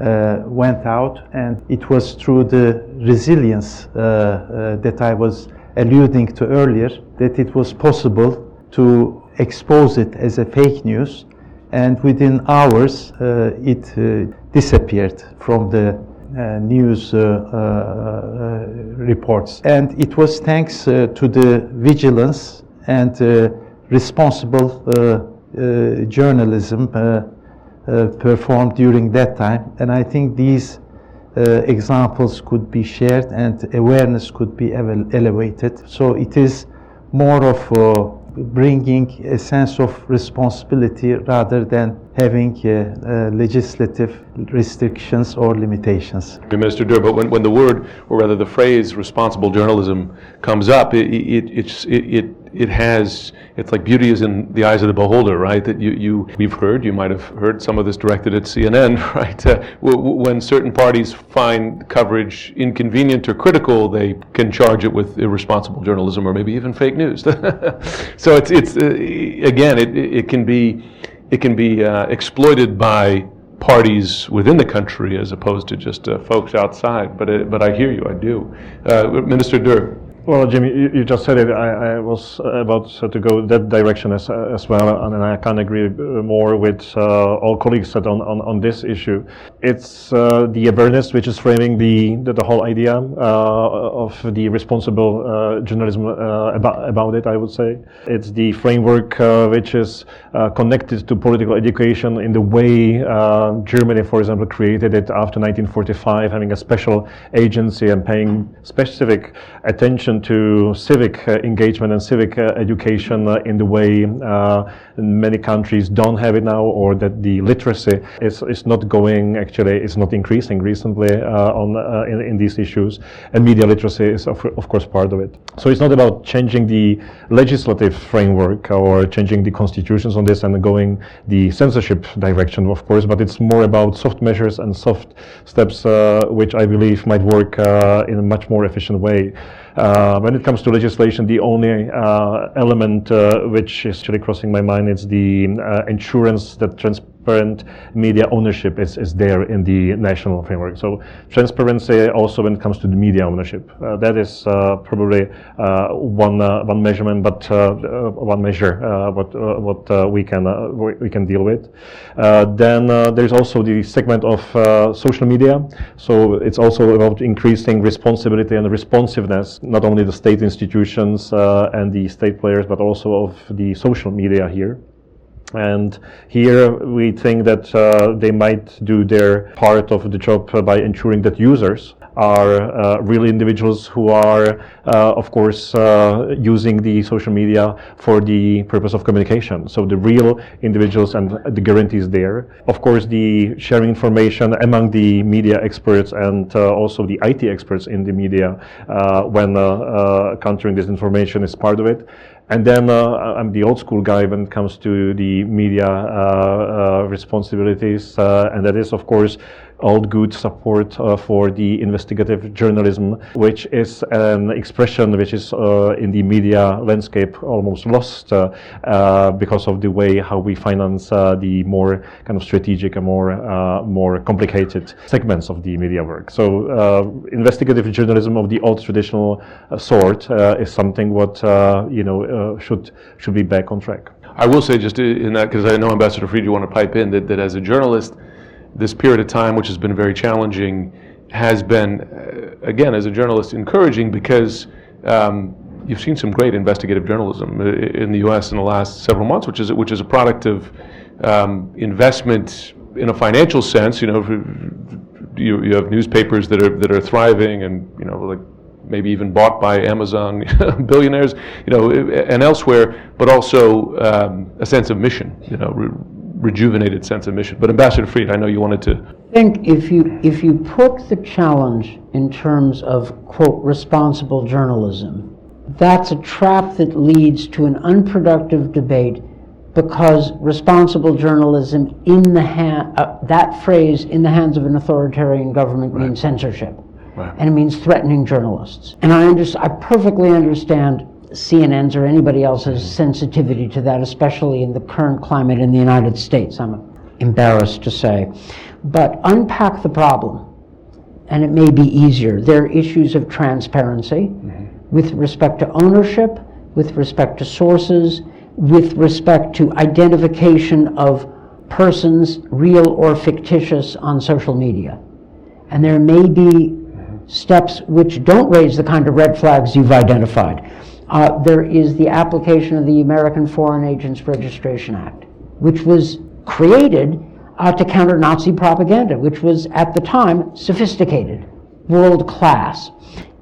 went out, and it was through the resilience that I was alluding to earlier that it was possible to expose it as a fake news, and within hours uh, it uh, disappeared from the uh, news uh, uh, reports. And it was thanks uh, to the vigilance and responsible journalism performed during that time. And I think these examples could be shared and awareness could be elevated. So it is more of bringing a sense of responsibility rather than having uh, uh, legislative restrictions or limitations. Minister Dürr, when, when the word, or rather the phrase responsible journalism comes up, it, it, it, it, it has, it's like beauty is in the eyes of the beholder, right? That you, you we've heard, you might have heard some of this directed at CNN, right? Uh, when certain parties find coverage inconvenient or critical, they can charge it with irresponsible journalism or maybe even fake news. so it's, it's uh, again, it, it can be, it can be uh, exploited by parties within the country as opposed to just uh, folks outside. But it, but I hear you, I do. Uh, Minister Dürr. Well, Jimmy, you, you, just said it. I, I was about to go that direction as, as well, and I can't agree uh, more with uh, all colleagues said on, on, on this issue. It's uh, the awareness which is framing the, the, the whole idea uh, of the responsible uh, journalism uh, about, about it, I would say. It's the framework which is connected to political education in the way Germany, for example, created it after 1945, having a special agency and paying specific attention attention to civic uh, engagement and civic uh, education uh, in the way many countries don't have it now, or that the literacy is, is not going, actually, it's not increasing recently on in, in, these issues. And media literacy is, of, of course, part of it. So it's not about changing the legislative framework or changing the constitutions on this and going the censorship direction, of course, but it's more about soft measures and soft steps, uh, which I believe might work uh, in a much more efficient way. Uh, when it comes to legislation, the only uh, element uh, which is actually crossing my mind is the uh, insurance that trans transparent media ownership is, is there in the national framework. So transparency also when it comes to the media ownership. Uh, that is uh, probably uh, one uh, one measurement, but uh, uh, one measure what what we can we can deal with. then there's also the segment of social media. So it's also about increasing responsibility and responsiveness, not only the state institutions and the state players, but also of the social media here. And here we think that uh, they might do their part of the job by ensuring that users are uh, real individuals who are, uh, of course, uh, using the social media for the purpose of communication. So the real individuals and the guarantees there. Of course, the sharing information among the media experts and uh, also the IT experts in the media uh, when countering disinformation is part of it. And then uh, I'm the old school guy when it comes to the media uh, uh, responsibilities, and that is, of course, all good support uh, for the investigative journalism, which is an expression which is uh, in the media landscape almost lost uh, uh because of the way how we finance uh, the more kind of strategic and more uh, more complicated segments of the media work. So investigative journalism of the old traditional sort is something what you know should should be back on track. I will say just in that because I know Ambassador Fried, you want to pipe in that, that as a journalist this period of time, which has been very challenging, has been, uh, again, as a journalist, encouraging because um, you've seen some great investigative journalism uh, in the U.S. in the last several months, which is which is a product of um, investment in a financial sense. You know, you, you have newspapers that are that are thriving, and you know, like maybe even bought by Amazon billionaires, you know, and elsewhere, but also um, a sense of mission. You know, rejuvenated sense of mission. But Ambassador Fried, I know you wanted to. I think if you if you put the challenge in terms of quote responsible journalism, that's a trap that leads to an unproductive debate because responsible journalism in the hand uh, that phrase in the hands of an authoritarian government right. means censorship. Right. And it means threatening journalists. And I, under, I perfectly understand CNN's or anybody else's sensitivity to that, especially in the current climate in the United States, I'm embarrassed to say. But unpack the problem, and it may be easier. There are issues of transparency mm-hmm. with respect to ownership, with respect to sources, with respect to identification of persons, real or fictitious, on social media. And there may be mm-hmm. steps which don't raise the kind of red flags you've identified. Uh, there is the application of the American Foreign Agents Registration Act, which was created uh, to counter Nazi propaganda, which was at the time sophisticated, world class.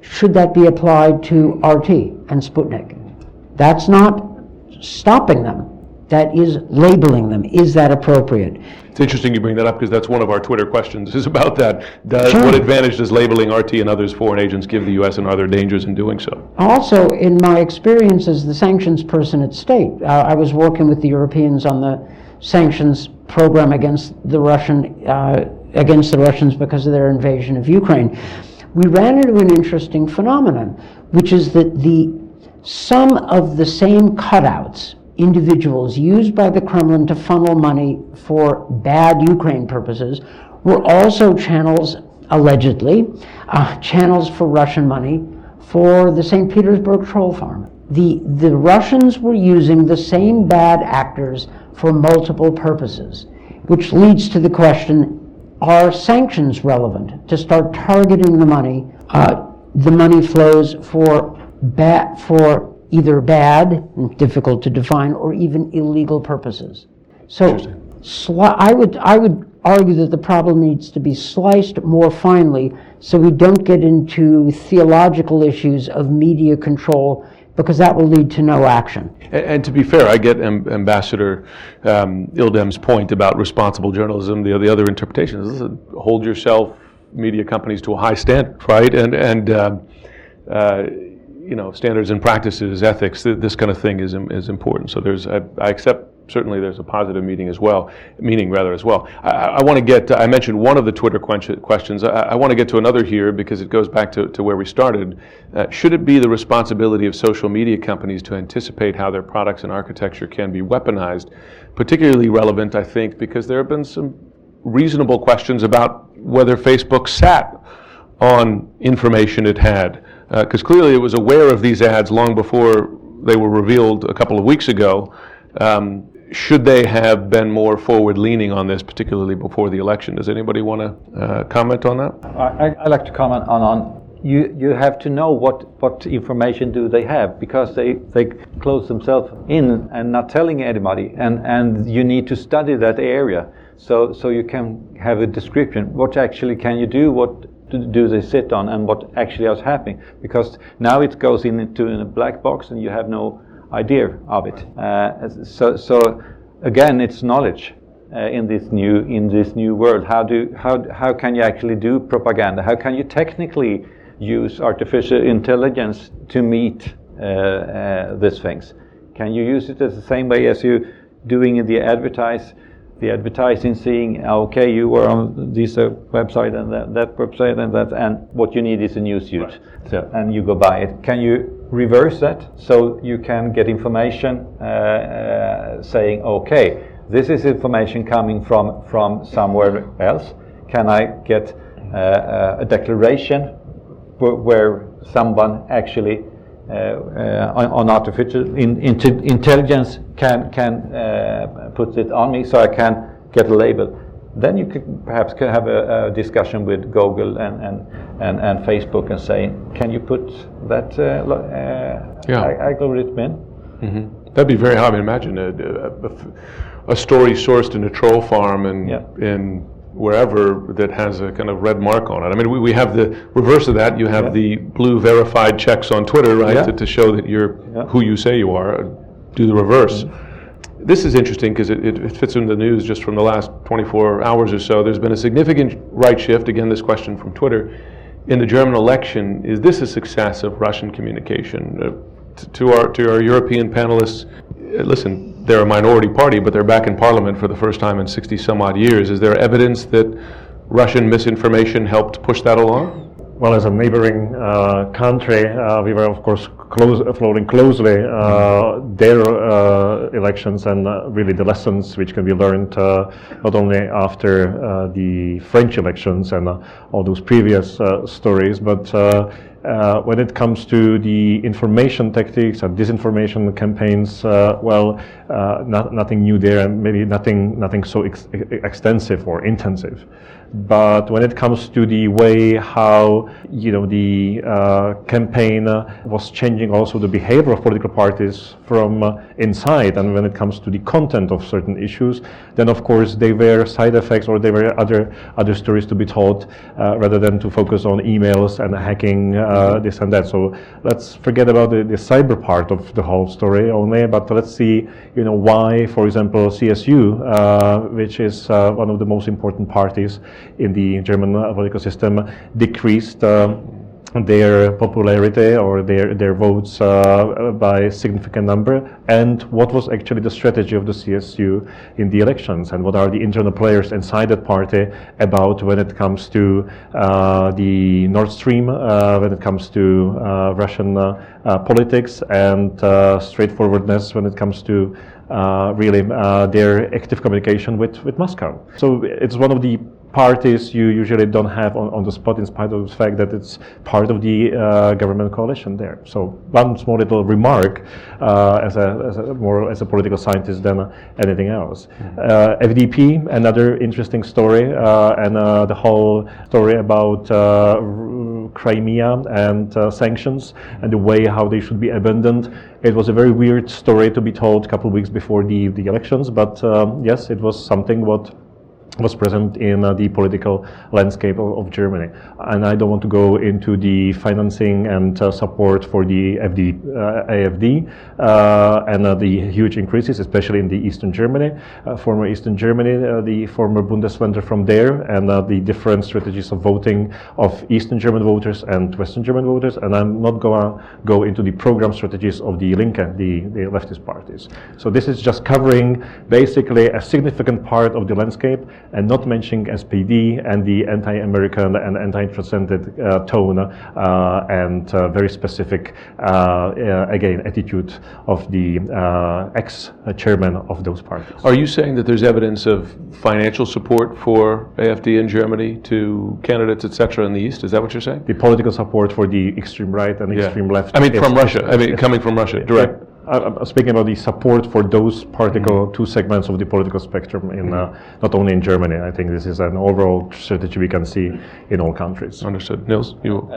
Should that be applied to RT and Sputnik? That's not stopping them. That is labeling them. Is that appropriate? It's interesting you bring that up because that's one of our Twitter questions is about that. Does, sure. What advantage does labeling RT and others foreign agents give the U.S. and are there dangers in doing so? Also, in my experience as the sanctions person at state, uh, I was working with the Europeans on the sanctions program against the Russian uh, against the Russians because of their invasion of Ukraine. We ran into an interesting phenomenon, which is that the some of the same cutouts individuals used by the Kremlin to funnel money for bad Ukraine purposes were also channels, allegedly, uh, channels for Russian money for the St. Petersburg troll farm. The, the Russians were using the same bad actors for multiple purposes, which leads to the question are sanctions relevant to start targeting the money, uh, the money flows for, ba- for either bad, and difficult to define, or even illegal purposes. So sli- I would I would argue that the problem needs to be sliced more finely so we don't get into theological issues of media control because that will lead to no action. And, and to be fair, I get Am- Ambassador um, Ildem's point about responsible journalism. The, the other interpretation is hold yourself, media companies, to a high standard, right? And and um, uh, you know, standards and practices, ethics, th- this kind of thing is, is important. So there's, I, I accept certainly there's a positive meaning as well, meaning rather as well. I, I want to get, I mentioned one of the Twitter questions. I, I want to get to another here because it goes back to, to where we started. Uh, should it be the responsibility of social media companies to anticipate how their products and architecture can be weaponized? Particularly relevant, I think, because there have been some reasonable questions about whether Facebook sat on information it had because uh, clearly it was aware of these ads long before they were revealed a couple of weeks ago. Um, should they have been more forward leaning on this, particularly before the election? Does anybody want to uh, comment on that? I, I like to comment on, on you, you have to know what, what information do they have because they, they close themselves in and not telling anybody and, and you need to study that area so, so you can have a description what actually can you do what do they sit on and what actually is happening. Because now it goes into in a black box and you have no idea of it. Uh, so, so again it's knowledge uh, in this new in this new world. How do how, how can you actually do propaganda? How can you technically use artificial intelligence to meet uh, uh, these things? Can you use it as the same way as you doing in the advertise, the advertising, seeing okay, you were on this uh, website and that, that, website and that, and what you need is a news suit, right. so, and you go buy it. Can you reverse that so you can get information uh, uh, saying okay, this is information coming from from somewhere else. Can I get uh, a declaration where someone actually uh, uh, on, on, artificial in, intelligence can can uh, put it on me so I can get a label. Then you could perhaps have a, a discussion with Google and, and, and, and, Facebook and say, can you put that uh, uh, yeah. algorithm in? Mm-hmm. That'd be very hard. I mean, imagine a, a, a, story sourced in a troll farm and, yeah. in wherever that has a kind of red mark on it. I mean, we, we have the reverse of that. You have yeah. the blue verified checks on Twitter, right, yeah. to, to, show that you're yeah. who you say you are. Do the reverse. Mm-hmm. This is interesting because it, it, fits in the news just from the last 24 hours or so. There's been a significant right shift. Again, this question from Twitter. In the German election, is this a success of Russian communication? Uh, to, our, to our European panelists, uh, listen, they're a minority party, but they're back in parliament for the first time in 60 some odd years. Is there evidence that Russian misinformation helped push that along? Well, as a neighboring uh, country, uh, we were, of course, close, following closely uh, their uh, elections and uh, really the lessons which can be learned uh, not only after the French elections and all those previous stories, but uh, when it comes to the information tactics and disinformation campaigns, uh, well, uh, not, nothing new there, and maybe nothing nothing so ex extensive or intensive. But when it comes to the way how you know the uh, campaign uh, was changing, also the behavior of political parties from uh, inside, and when it comes to the content of certain issues, then of course they were side effects or there were other other stories to be told uh, rather than to focus on emails and hacking uh, this and that. So let's forget about the, the cyber part of the whole story only, but let's see you know why, for example, CSU, uh, which is one of the most important parties in the German political system decreased uh, their popularity or their, their votes uh, by a significant number and what was actually the strategy of the CSU in the elections and what are the internal players inside that party about when it comes to uh, the Nord Stream, uh, when it comes to uh, Russian uh, politics and straightforwardness when it comes to really their active communication with, with Moscow. So it's one of the parties you usually don't have on, on the spot in spite of the fact that it's part of the uh, government coalition there. So one small little remark uh, as, a, as, a, more as a political scientist than uh, anything else. Uh, FDP, another interesting story, uh, and uh, the whole story about Crimea and sanctions and the way how they should be abandoned. It was a very weird story to be told a couple of weeks before the, the elections, but um, yes, it was something what was present in uh, the political landscape of, of, Germany. And I don't want to go into the financing and uh, support for the FD, uh, AFD uh, and uh, the huge increases, especially in the Eastern Germany, uh, former Eastern Germany, the former Bundesländer from there, and the different strategies of voting of Eastern German voters and Western German voters. And I'm not going to go into the program strategies of the Linke, the, the leftist parties. So this is just covering basically a significant part of the landscape and not mentioning SPD and the anti-American and anti-transcendent uh, tone uh, and uh, very specific, again, attitude of the ex-chairman of those parties. Are you saying that there's evidence of financial support for AFD in Germany to candidates, etc., in the East? Is that what you're saying? The political support for the extreme right and yeah. extreme left. I mean, from Russia. I mean, coming from Russia, direct. I'm speaking about the support for those particular mm-hmm. two segments of the political spectrum in uh, not only in Germany. I think this is an overall strategy we can see in all countries. Understood. Nils, you.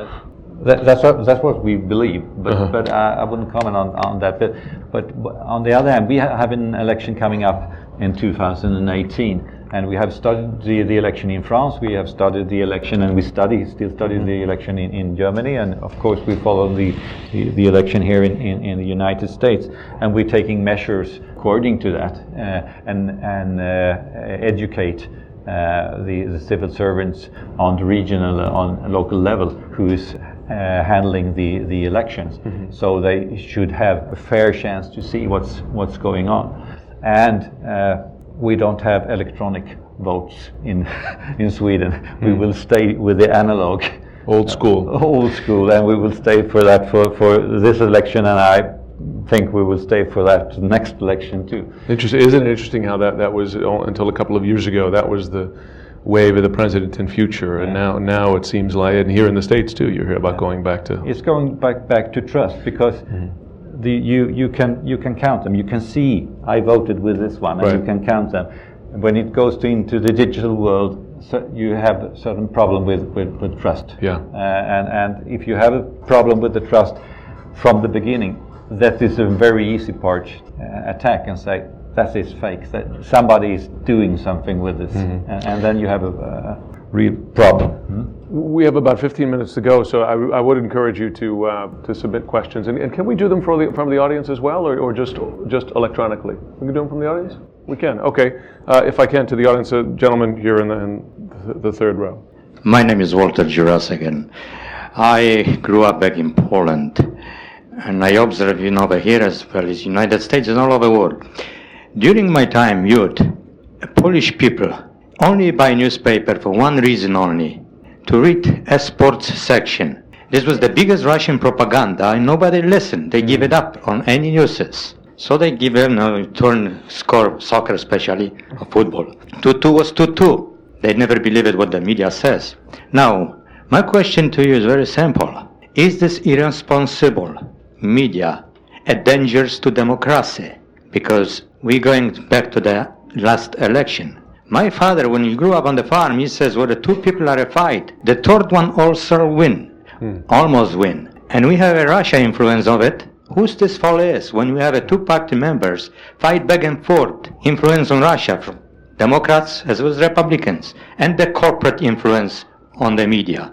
That, that's what that's what we believe, but uh-huh. but I, I, wouldn't comment on, on that. But, but on the other hand, we ha- have an election coming up in 2018, and we have studied the, the election in France. We have studied the election, and we study still study mm-hmm. the election in, in Germany, and of course we follow the the, the election here in, in, in, the United States, and we're taking measures according to that, uh, and and uh, educate. Uh, the, the, civil servants on the regional, on local level, who is uh, handling the, the elections. Mm-hmm. So they should have a fair chance to see what's, what's going on. And uh, we don't have electronic votes in, in Sweden. Mm. We will stay with the analog. Old school. Uh, old school, and we will stay for that for, for this election, and I think we will stay for that next election too. Interesting. Isn't it interesting how that, that was until a couple of years ago? That was the wave of the president in future, and now now it seems like, and here in the states too, you hear about yeah. going back to. It's going back back to trust because. Mm-hmm. The, you, you can you can count them. You can see I voted with this one, and right. you can count them. When it goes to, into the digital world, so you have a certain problem with, with, with trust. Yeah. Uh, and and if you have a problem with the trust from the beginning, that is a very easy part uh, attack and say that is fake. That somebody is doing something with this, mm-hmm. and, and, then you have a, a real problem. We have about 15 minutes to go, so I, I would encourage you to uh, to submit questions. And, and, can we do them the, from the audience as well, or, or just just electronically? We can do them from the audience. We can. Okay. Uh, if I can, to the audience, uh, gentleman here in the, in the third row. My name is Walter Jurassigan. I grew up back in Poland, and I observe, you know, over here as well as the United States and all over the world. During my time youth, Polish people only buy newspaper for one reason only, to read a sports section. This was the biggest Russian propaganda and nobody listened. They give it up on any newses. So they give them a turn score, soccer especially, or football. 2-2 was 2-2. They never believe what the media says. Now, my question to you is very simple. Is this irresponsible media a danger to democracy? Because we're going back to the last election. My father, when he grew up on the farm, he says, well, the two people are a fight. The third one also win, hmm. almost win. And we have a Russia influence of it. Who's this fall is when we have a two-party members fight back and forth, influence on Russia from Democrats as well as Republicans, and the corporate influence on the media.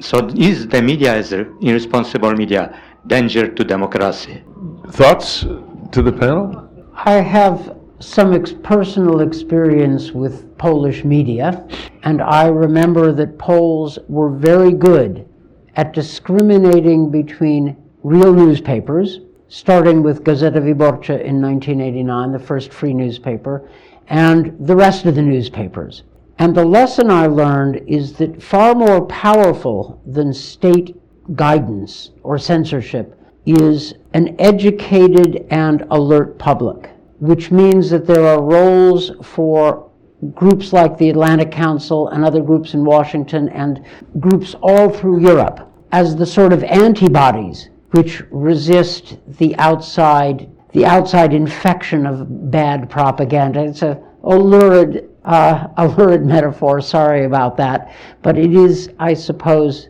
So is the media as irresponsible media danger to democracy? Thoughts to the panel? I have some ex- personal experience with Polish media, and I remember that Poles were very good at discriminating between real newspapers, starting with Gazeta Wyborcza in 1989, the first free newspaper, and the rest of the newspapers. And the lesson I learned is that far more powerful than state guidance or censorship is an educated and alert public, which means that there are roles for groups like the Atlantic Council and other groups in Washington and groups all through Europe as the sort of antibodies which resist the outside the outside infection of bad propaganda. It's a, a lurid uh, a lurid metaphor. Sorry about that, but it is, I suppose,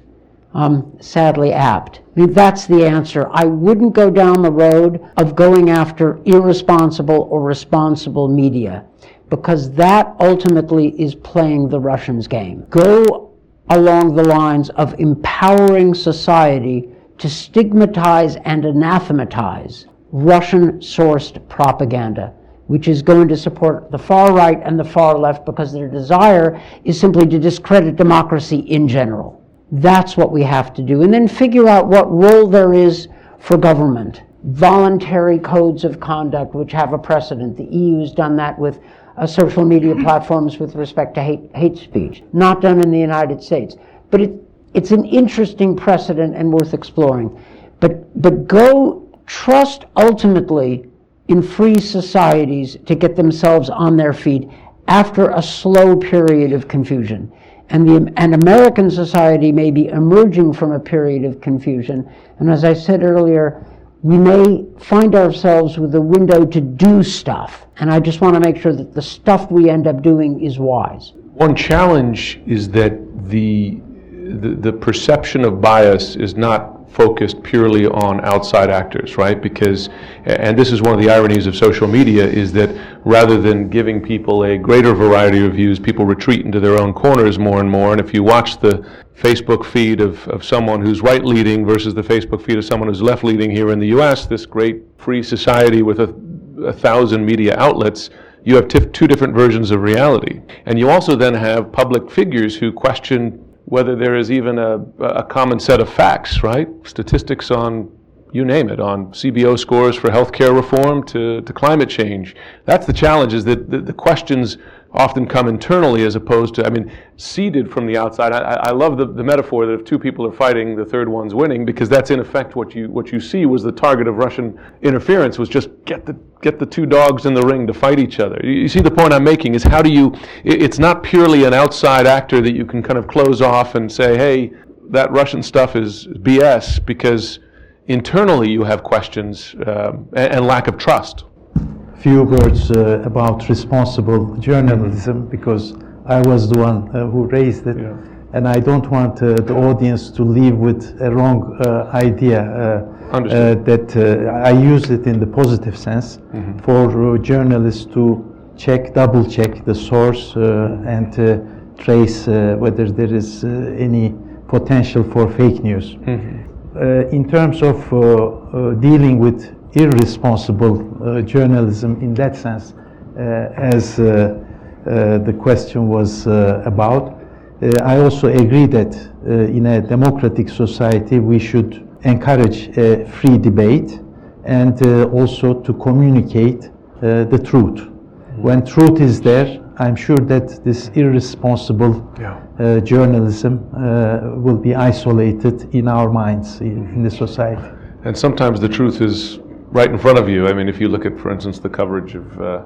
um, sadly apt. I mean, that's the answer. I wouldn't go down the road of going after irresponsible or responsible media because that ultimately is playing the Russians' game. Go along the lines of empowering society to stigmatize and anathematize Russian sourced propaganda, which is going to support the far right and the far left because their desire is simply to discredit democracy in general. That's what we have to do. And then figure out what role there is for government. Voluntary codes of conduct, which have a precedent. The EU has done that with uh, social media platforms with respect to hate, hate speech. Not done in the United States. But it, it's an interesting precedent and worth exploring. But, but go trust ultimately in free societies to get themselves on their feet after a slow period of confusion and, the, and American society may be emerging from a period of confusion. And as I said earlier, we may find ourselves with a window to do stuff. And I just want to make sure that the stuff we end up doing is wise. One challenge is that the the, the perception of bias is not focused purely on outside actors, right? Because, and this is one of the ironies of social media, is that rather than giving people a greater variety of views, people retreat into their own corners more and more. And if you watch the Facebook feed of, of someone who's right leading versus the Facebook feed of someone who's left leading here in the US, this great free society with a, a thousand media outlets, you have two different versions of reality. And you also then have public figures who question whether there is even a, a common set of facts, right? Statistics on you name it, on CBO scores for healthcare reform to, to climate change. That's the challenge, is that the, the questions often come internally as opposed to, I mean, seeded from the outside. I, I love the, the metaphor that if two people are fighting, the third one's winning, because that's in effect what you what you see was the target of Russian interference was just get the get the two dogs in the ring to fight each other. You, you see the point I'm making is how do you? It, it's not purely an outside actor that you can kind of close off and say, hey, that Russian stuff is BS, because internally you have questions um, and, lack of trust few words uh, about responsible journalism because I was the one uh, who raised it. Yeah. And I don't want uh, the audience to leave with a wrong uh, idea uh, uh, that I use it in the positive sense mm-hmm. for journalists to check, double check the source and trace whether there is any potential for fake news. Mm-hmm. Uh, in terms of uh, uh, dealing with irresponsible uh, journalism in that sense, uh, as uh, the question was about. I also agree that in a democratic society we should encourage a free debate and also to communicate the truth. When truth is there, I'm sure that this irresponsible yeah. uh, journalism uh, will be isolated in our minds in, in, the society. And sometimes the truth is right in front of you. I mean, if you look at, for instance, the coverage of uh,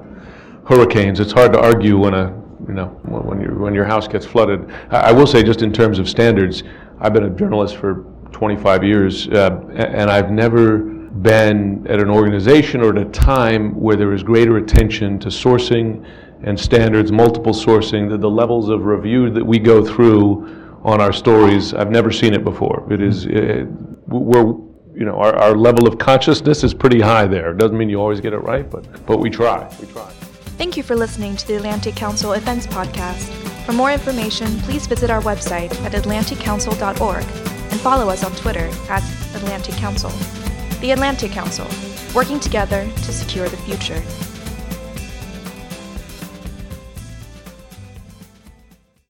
hurricanes, it's hard to argue when a you know when your when your house gets flooded. I, I, will say, just in terms of standards, I've been a journalist for 25 years, uh, and I've never been at an organization or at a time where there is greater attention to sourcing and standards, multiple sourcing, the, the levels of review that we go through on our stories. I've never seen it before. It is eh, it, we're you know, our, our level of consciousness is pretty high there. It doesn't mean you always get it right, but, but we try. We try. Thank you for listening to the Atlantic Council Events Podcast. For more information, please visit our website at atlanticcouncil.org and follow us on Twitter at Atlantic Council. The Atlantic Council, working together to secure the future.